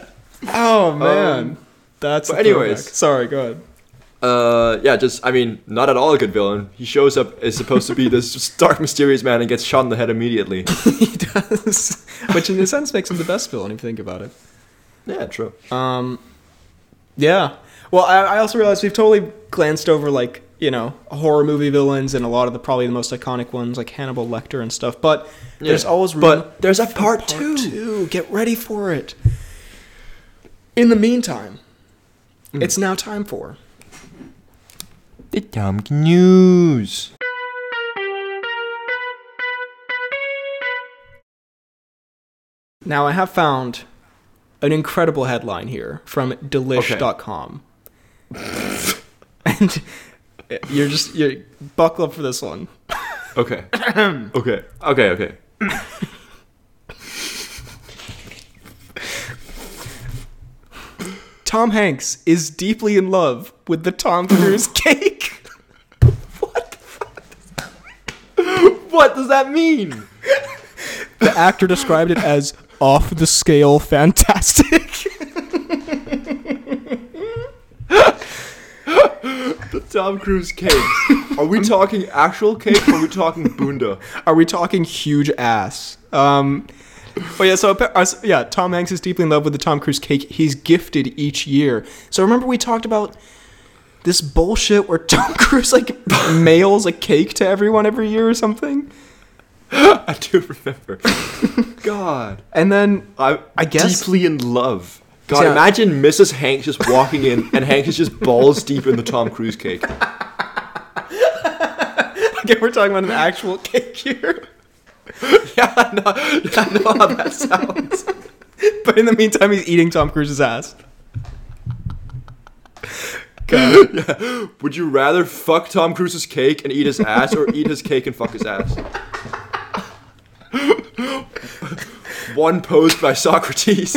Oh man, that's. but anyways. throwback. sorry. Go ahead. Uh, yeah, just I mean, not at all a good villain. He shows up is supposed to be this [LAUGHS] dark, mysterious man and gets shot in the head immediately. he does, which in a sense makes him the best villain if you think about it. yeah, true. Um, yeah. Well, I, I also realized we've totally glanced over like you know horror movie villains and a lot of the probably the most iconic ones like Hannibal Lecter and stuff. But there's always room But there's a for part, two. two. Get ready for it. In the meantime, Mm. it's now time for The Tom News. Now I have found an incredible headline here from delish.com. [LAUGHS] and you're just you buckle up for this one. Okay. [COUGHS] okay. Okay. Okay. Tom Hanks is deeply in love with the Tom Cruise [LAUGHS] cake. What the fuck? what does that mean? The actor described it as off the scale fantastic. The Tom Cruise cake. Are we talking actual cake or are we talking bunda? Are we talking huge ass? Um, oh yeah, so uh, yeah, Tom Hanks is deeply in love with the Tom Cruise cake he's gifted each year. So remember we talked about this bullshit where Tom [LAUGHS] Cruise like mails a cake to everyone every year or something, [GASPS] I do remember. [LAUGHS] God. and then I I guess- deeply in love. God, Yeah. imagine Mrs. Hanks just walking in and Hanks is just balls deep in the Tom Cruise cake. [LAUGHS] Okay, we're talking about an actual cake here. [LAUGHS] yeah, I know, I know how that sounds. [LAUGHS] But in the meantime, he's eating Tom Cruise's ass. Would you rather fuck Tom Cruise's cake and eat his ass, or eat his cake and fuck his ass? One posed by Socrates.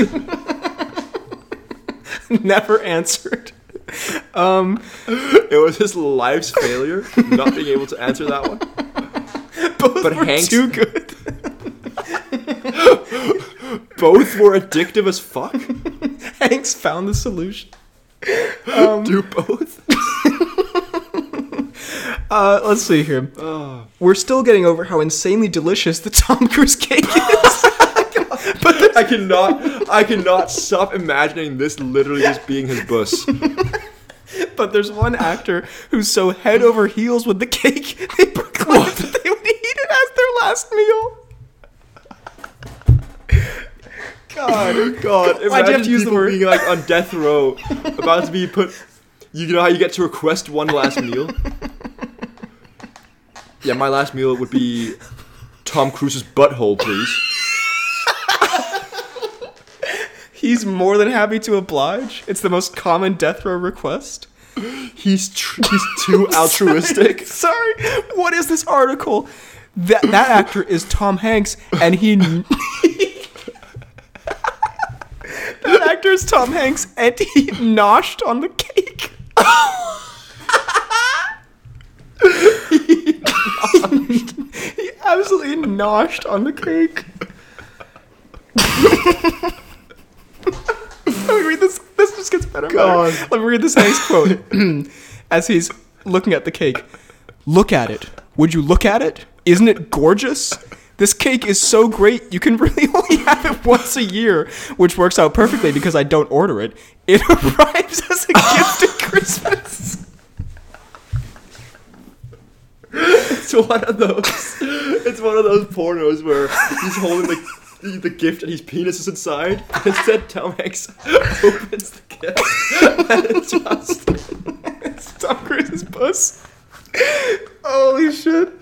[LAUGHS] Never answered. It was his life's failure not being able to answer that one. [LAUGHS] Both But were Hanks- too good. [LAUGHS] Both were addictive as fuck. Hanks found the solution. Do both. Uh, let's see here. We're still getting over how insanely delicious the Tom Cruise cake is. [LAUGHS] I cannot. I cannot stop imagining this literally just being his bus. [LAUGHS] But there's one actor who's so head over heels with the cake, [LAUGHS] they proclaimed that they would eat it as their last meal. God, oh God, Why'd you have imagine to use the word- being like on death row, about to be put. You know how you get to request one last meal? Yeah, my last meal would be Tom Cruise's butthole, please. He's more than happy to oblige. It's the most common death row request. He's tr- he's too [LAUGHS] altruistic. Sorry, what is this article? That that actor is Tom Hanks, and he. [LAUGHS] that actor is Tom Hanks, and he noshed on the cake. [LAUGHS] he absolutely noshed on the cake. Let me read this. This just gets better. God. Let me read this Hanks quote [CLEARS THROAT] [CLEARS THROAT] as he's looking at the cake. Look at it. Would you look at it? Isn't it gorgeous? This cake is so great, you can [LAUGHS] really only have it once a year, which works out perfectly because I don't order it. It [LAUGHS] arrives as a gift at Christmas. [LAUGHS] It's one of those. It's one of those pornos where he's holding the the gift and his penis is inside. [LAUGHS] Instead, Tom Hanks [LAUGHS] opens the gift and it's just It's [LAUGHS] Tom Cruise's puss. Holy shit.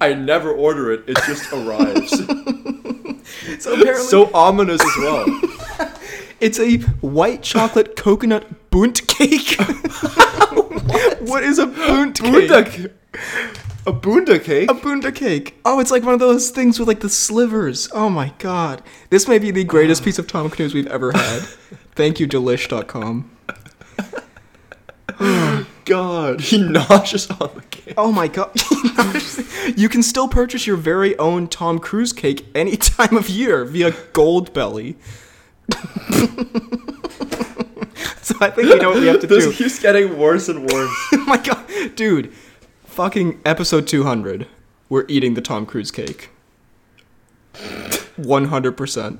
I never order it. It just arrives. So apparently, so ominous as well. it's a white chocolate coconut Bundt cake. what is a Bundt cake? A bunda cake. A bunda cake. Oh, it's like one of those things with like the slivers. Oh my god. This may be the greatest piece of Tom Cruise we've ever had. [LAUGHS] Thank you, delish.com. Oh [GASPS] god, he noshes on the cake. Oh my god. [LAUGHS] you can still purchase your very own Tom Cruise cake any time of year via Goldbelly. [LAUGHS] so I think we know what we have to This do. keeps getting worse and worse. oh my god. Dude, fucking episode 200. We're eating the Tom Cruise cake. 100%.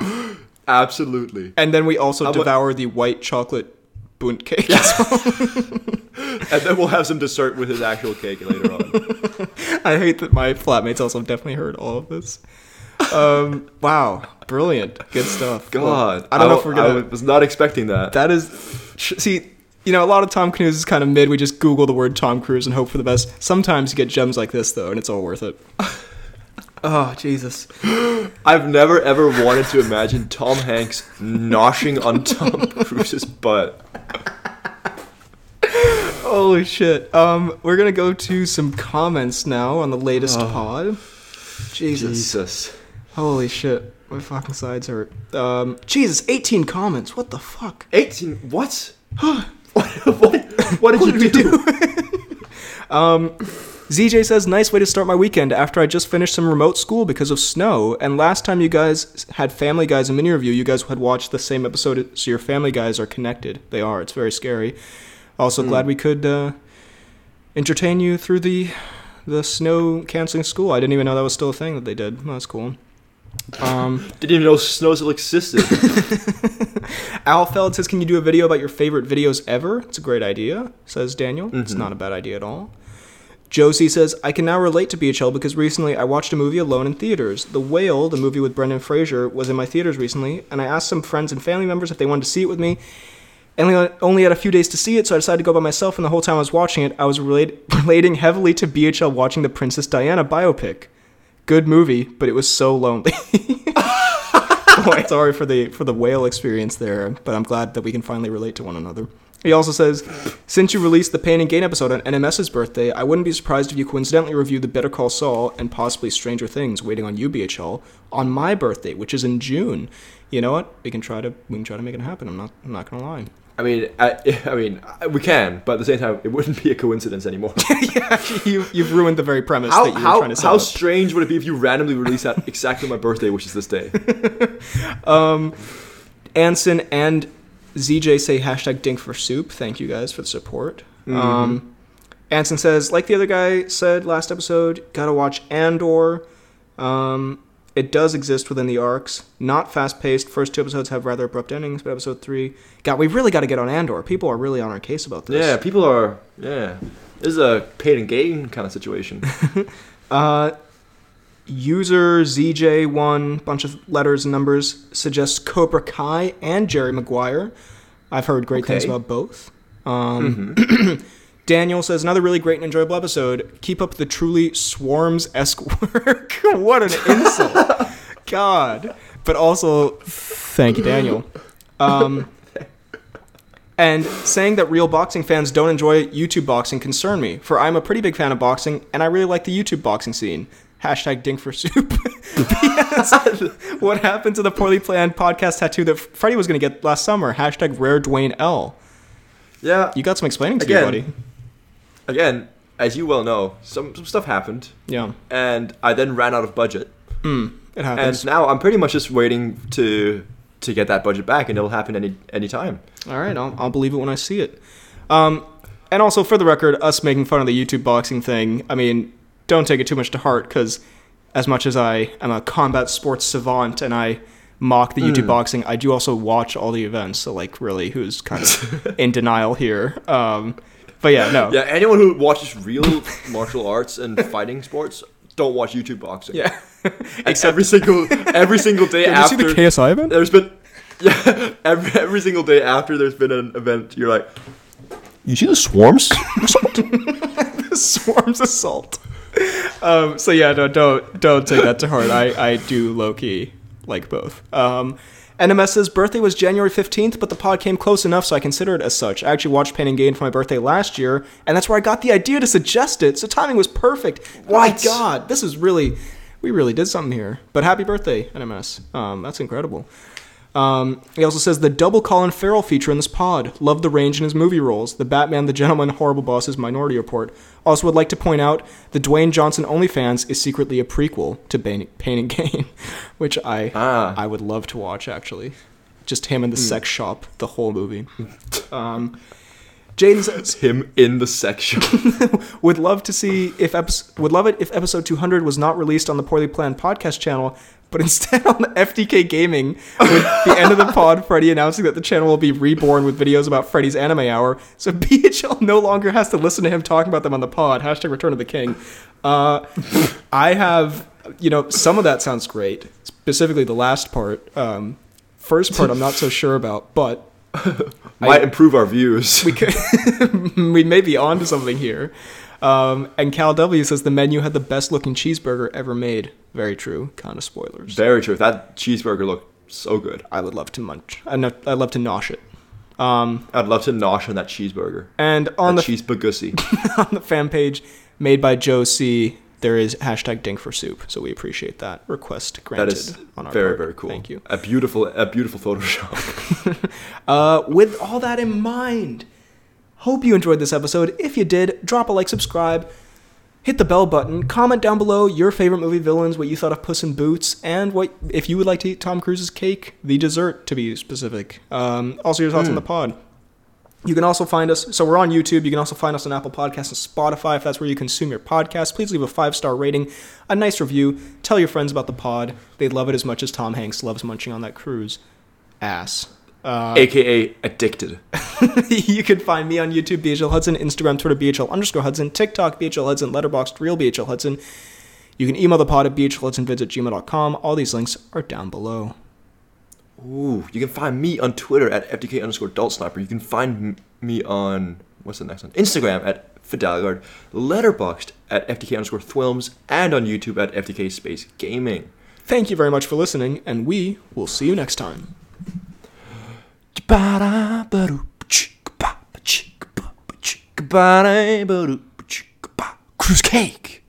[GASPS] Absolutely. And then we also mu- devour the white chocolate Bundt cake. [LAUGHS] And then we'll have some dessert with his actual cake later on. [LAUGHS] I hate that my flatmates also definitely heard all of this. Um, wow, brilliant, good stuff. God, Well, I don't know if we're gonna. I was not expecting that. that is, see, you know, a lot of Tom Cruise is kind of mid. We just Google the word Tom Cruise and hope for the best. Sometimes you get gems like this though, and it's all worth it. [LAUGHS] oh Jesus! [GASPS] I've never ever wanted to imagine Tom Hanks noshing on Tom [LAUGHS] Cruise's butt. Holy shit! Um, we're gonna go to some comments now on the latest Oh. pod. Jesus. Jesus. Holy shit! My fucking sides hurt. Um, Jesus, 18 comments. What the fuck? 18. What? [GASPS] [GASPS] what, what, what did you do? [LAUGHS] ZJ says, nice way to start my weekend after I just finished some remote school because of snow. And last time you guys had Family Guys in mini review, you guys had watched the same episode, so your Family Guys are connected. They are. It's very scary. Also, glad we could uh, entertain you through the the snow canceling school. I didn't even know that was still a thing that they did. That's cool. Um, [LAUGHS] Didn't even know snow still existed. [LAUGHS] Alfeld says, "Can you do a video about your favorite videos ever?" It's a great idea," says Daniel. It's mm-hmm. not a bad idea at all. Josie says, "I can now relate to BHL because recently I watched a movie alone in theaters. The Whale, the movie with Brendan Fraser, was in my theaters recently, and I asked some friends and family members if they wanted to see it with me, Only, only had a few days to see it, so I decided to go by myself. And the whole time I was watching it, I was relate- [LAUGHS] relating heavily to BHL watching the Princess Diana biopic. Good movie, but it was so lonely. [LAUGHS] [LAUGHS] Sorry for the for the whale experience there, but I'm glad that we can finally relate to one another. He also says, since you released the Pain and Gain episode on NMS's birthday, I wouldn't be surprised if you coincidentally reviewed the Better Call Saul and possibly Stranger Things waiting on UBHL on my birthday, which is in June. You know what? We can try to we can try to make it happen. I'm not I'm not gonna lie. I mean, I, [LAUGHS] I mean, we can, but at the same time, it wouldn't be a coincidence anymore. [LAUGHS] yeah, you you've ruined the very premise how that you were trying to set how up. strange would it be if you randomly released that exactly on my birthday, which is this day? [LAUGHS] Um, Anson and ZJ say hashtag Dink for Soup. Thank you guys for the support. Um, Anson says, like the other guy said last episode, gotta watch Andor. Um, it does exist within the arcs. Not fast paced. First two episodes have rather abrupt endings, but episode three, God, we really got to get on Andor. People are really on our case about this. Yeah, people are. Yeah, this is a Pain and Gain kind of situation. [LAUGHS] Uh, user ZJ1, bunch of letters and numbers, suggests Cobra Kai and Jerry Maguire. I've heard great things about both. Um, Mm-hmm. [CLEARS THROAT] Daniel says, another really great and enjoyable episode. Keep up the truly swarms esque [LAUGHS] work. what an insult. [LAUGHS] God. But also, thank you, Daniel. Um, and saying that real boxing fans don't enjoy YouTube boxing concern me, for I'm a pretty big fan of boxing and I really like the YouTube boxing scene. Hashtag dink for soup. [LAUGHS] P.S. what happened to the poorly planned podcast tattoo that Freddie was going to get last summer? Hashtag rare Dwayne L. Yeah, You got some explaining to Again. do, buddy. Again, as you well know, some some stuff happened, Yeah. and I then ran out of budget, Mm, it happens. and now I'm pretty much just waiting to to get that budget back, and it'll happen any any time. All right, I'll, I'll believe it when I see it. Um, and also, for the record, us making fun of the YouTube boxing thing, I mean, don't take it too much to heart, because as much as I am a combat sports savant and I mock the YouTube boxing, I do also watch all the events. So, like, really, who's kind of [LAUGHS] in denial here? Um, but yeah, no. Yeah, anyone who watches real martial arts and [LAUGHS] fighting sports don't watch YouTube boxing. Yeah. And every single every single day [LAUGHS] Did you after see the KSI event? there's been [LAUGHS] yeah every every single day after there's been an event, you're like, you see the swarms? Assault. the swarms assault. Um, so yeah, no, don't don't take that to heart. I, I do low key like both. Um, NMS's birthday was January fifteenth, but the pod came close enough, so I consider it as such. I actually watched Pain and Gain for my birthday last year, and that's where I got the idea to suggest it. So timing was perfect. My God, this is really, we really did something here. But happy birthday, NMS. Um, that's incredible. Um, he also says the double Colin Farrell feature in this pod. Love the range in his movie roles. The Batman, the Gentleman, Horrible Bosses, Minority Report. Also would like to point out the Dwayne Johnson OnlyFans is secretly a prequel to Pain, Pain and Gain, [LAUGHS] which I Ah. I would love to watch actually. Just him in the sex shop, the whole movie. Um, Jaden says Him in the section. [LAUGHS] would love to see if epi- would love it if episode 200 was not released on the poorly planned podcast channel but instead [LAUGHS] on FDK Gaming with the end of the pod Freddy announcing that the channel will be reborn with videos about Freddy's anime hour so [LAUGHS] BHL no longer has to listen to him talking about them on the pod hashtag return of the king uh, I have you know some of that sounds great specifically the last part um, first part I'm not so sure about but [LAUGHS] Might improve our views. we could we may be onto something here. Um, and Cal W says the menu had the best looking cheeseburger ever made. Very true. Kind of spoilers. Very true. That cheeseburger looked so good. I would love to munch. I know, I'd love to nosh it. Um, I'd love to nosh on that cheeseburger. and on that the cheeseburgussy. [LAUGHS] on the fan page made by Joe C, there is hashtag Dink for Soup. So we appreciate that request That granted. is on our very part. very cool. Thank you. A beautiful a beautiful Photoshop. [LAUGHS] Uh, with all that in mind, hope you enjoyed this episode. If you did, drop a like, subscribe, hit the bell button, comment down below your favorite movie villains, what you thought of Puss in Boots, and what if you would like to eat Tom Cruise's cake, the dessert to be specific. Um, also, your thoughts on the pod. You can also find us, so we're on YouTube. You can also find us on Apple Podcasts and Spotify if that's where you consume your podcast. Please leave a five star rating, a nice review. Tell your friends about the pod. They'd love it as much as Tom Hanks loves munching on that cruise. Ass. Uh, AKA addicted. [LAUGHS] you can find me on YouTube, BHL Hudson, Instagram, Twitter, BHL underscore Hudson, TikTok, BHL Hudson, Letterboxd, Real BHL Hudson. You can email the pod at bhlhudsonvids at gmail.com. All these links are down below. Ooh, you can find me on Twitter at FDK underscore DoltSniper. You can find me on what's the next one? Instagram at fdalgaard, Letterboxd at FDK underscore Thwilms, and on YouTube at FDK Space Gaming. Thank you very much for listening, and we will see you next time. Cruise cake.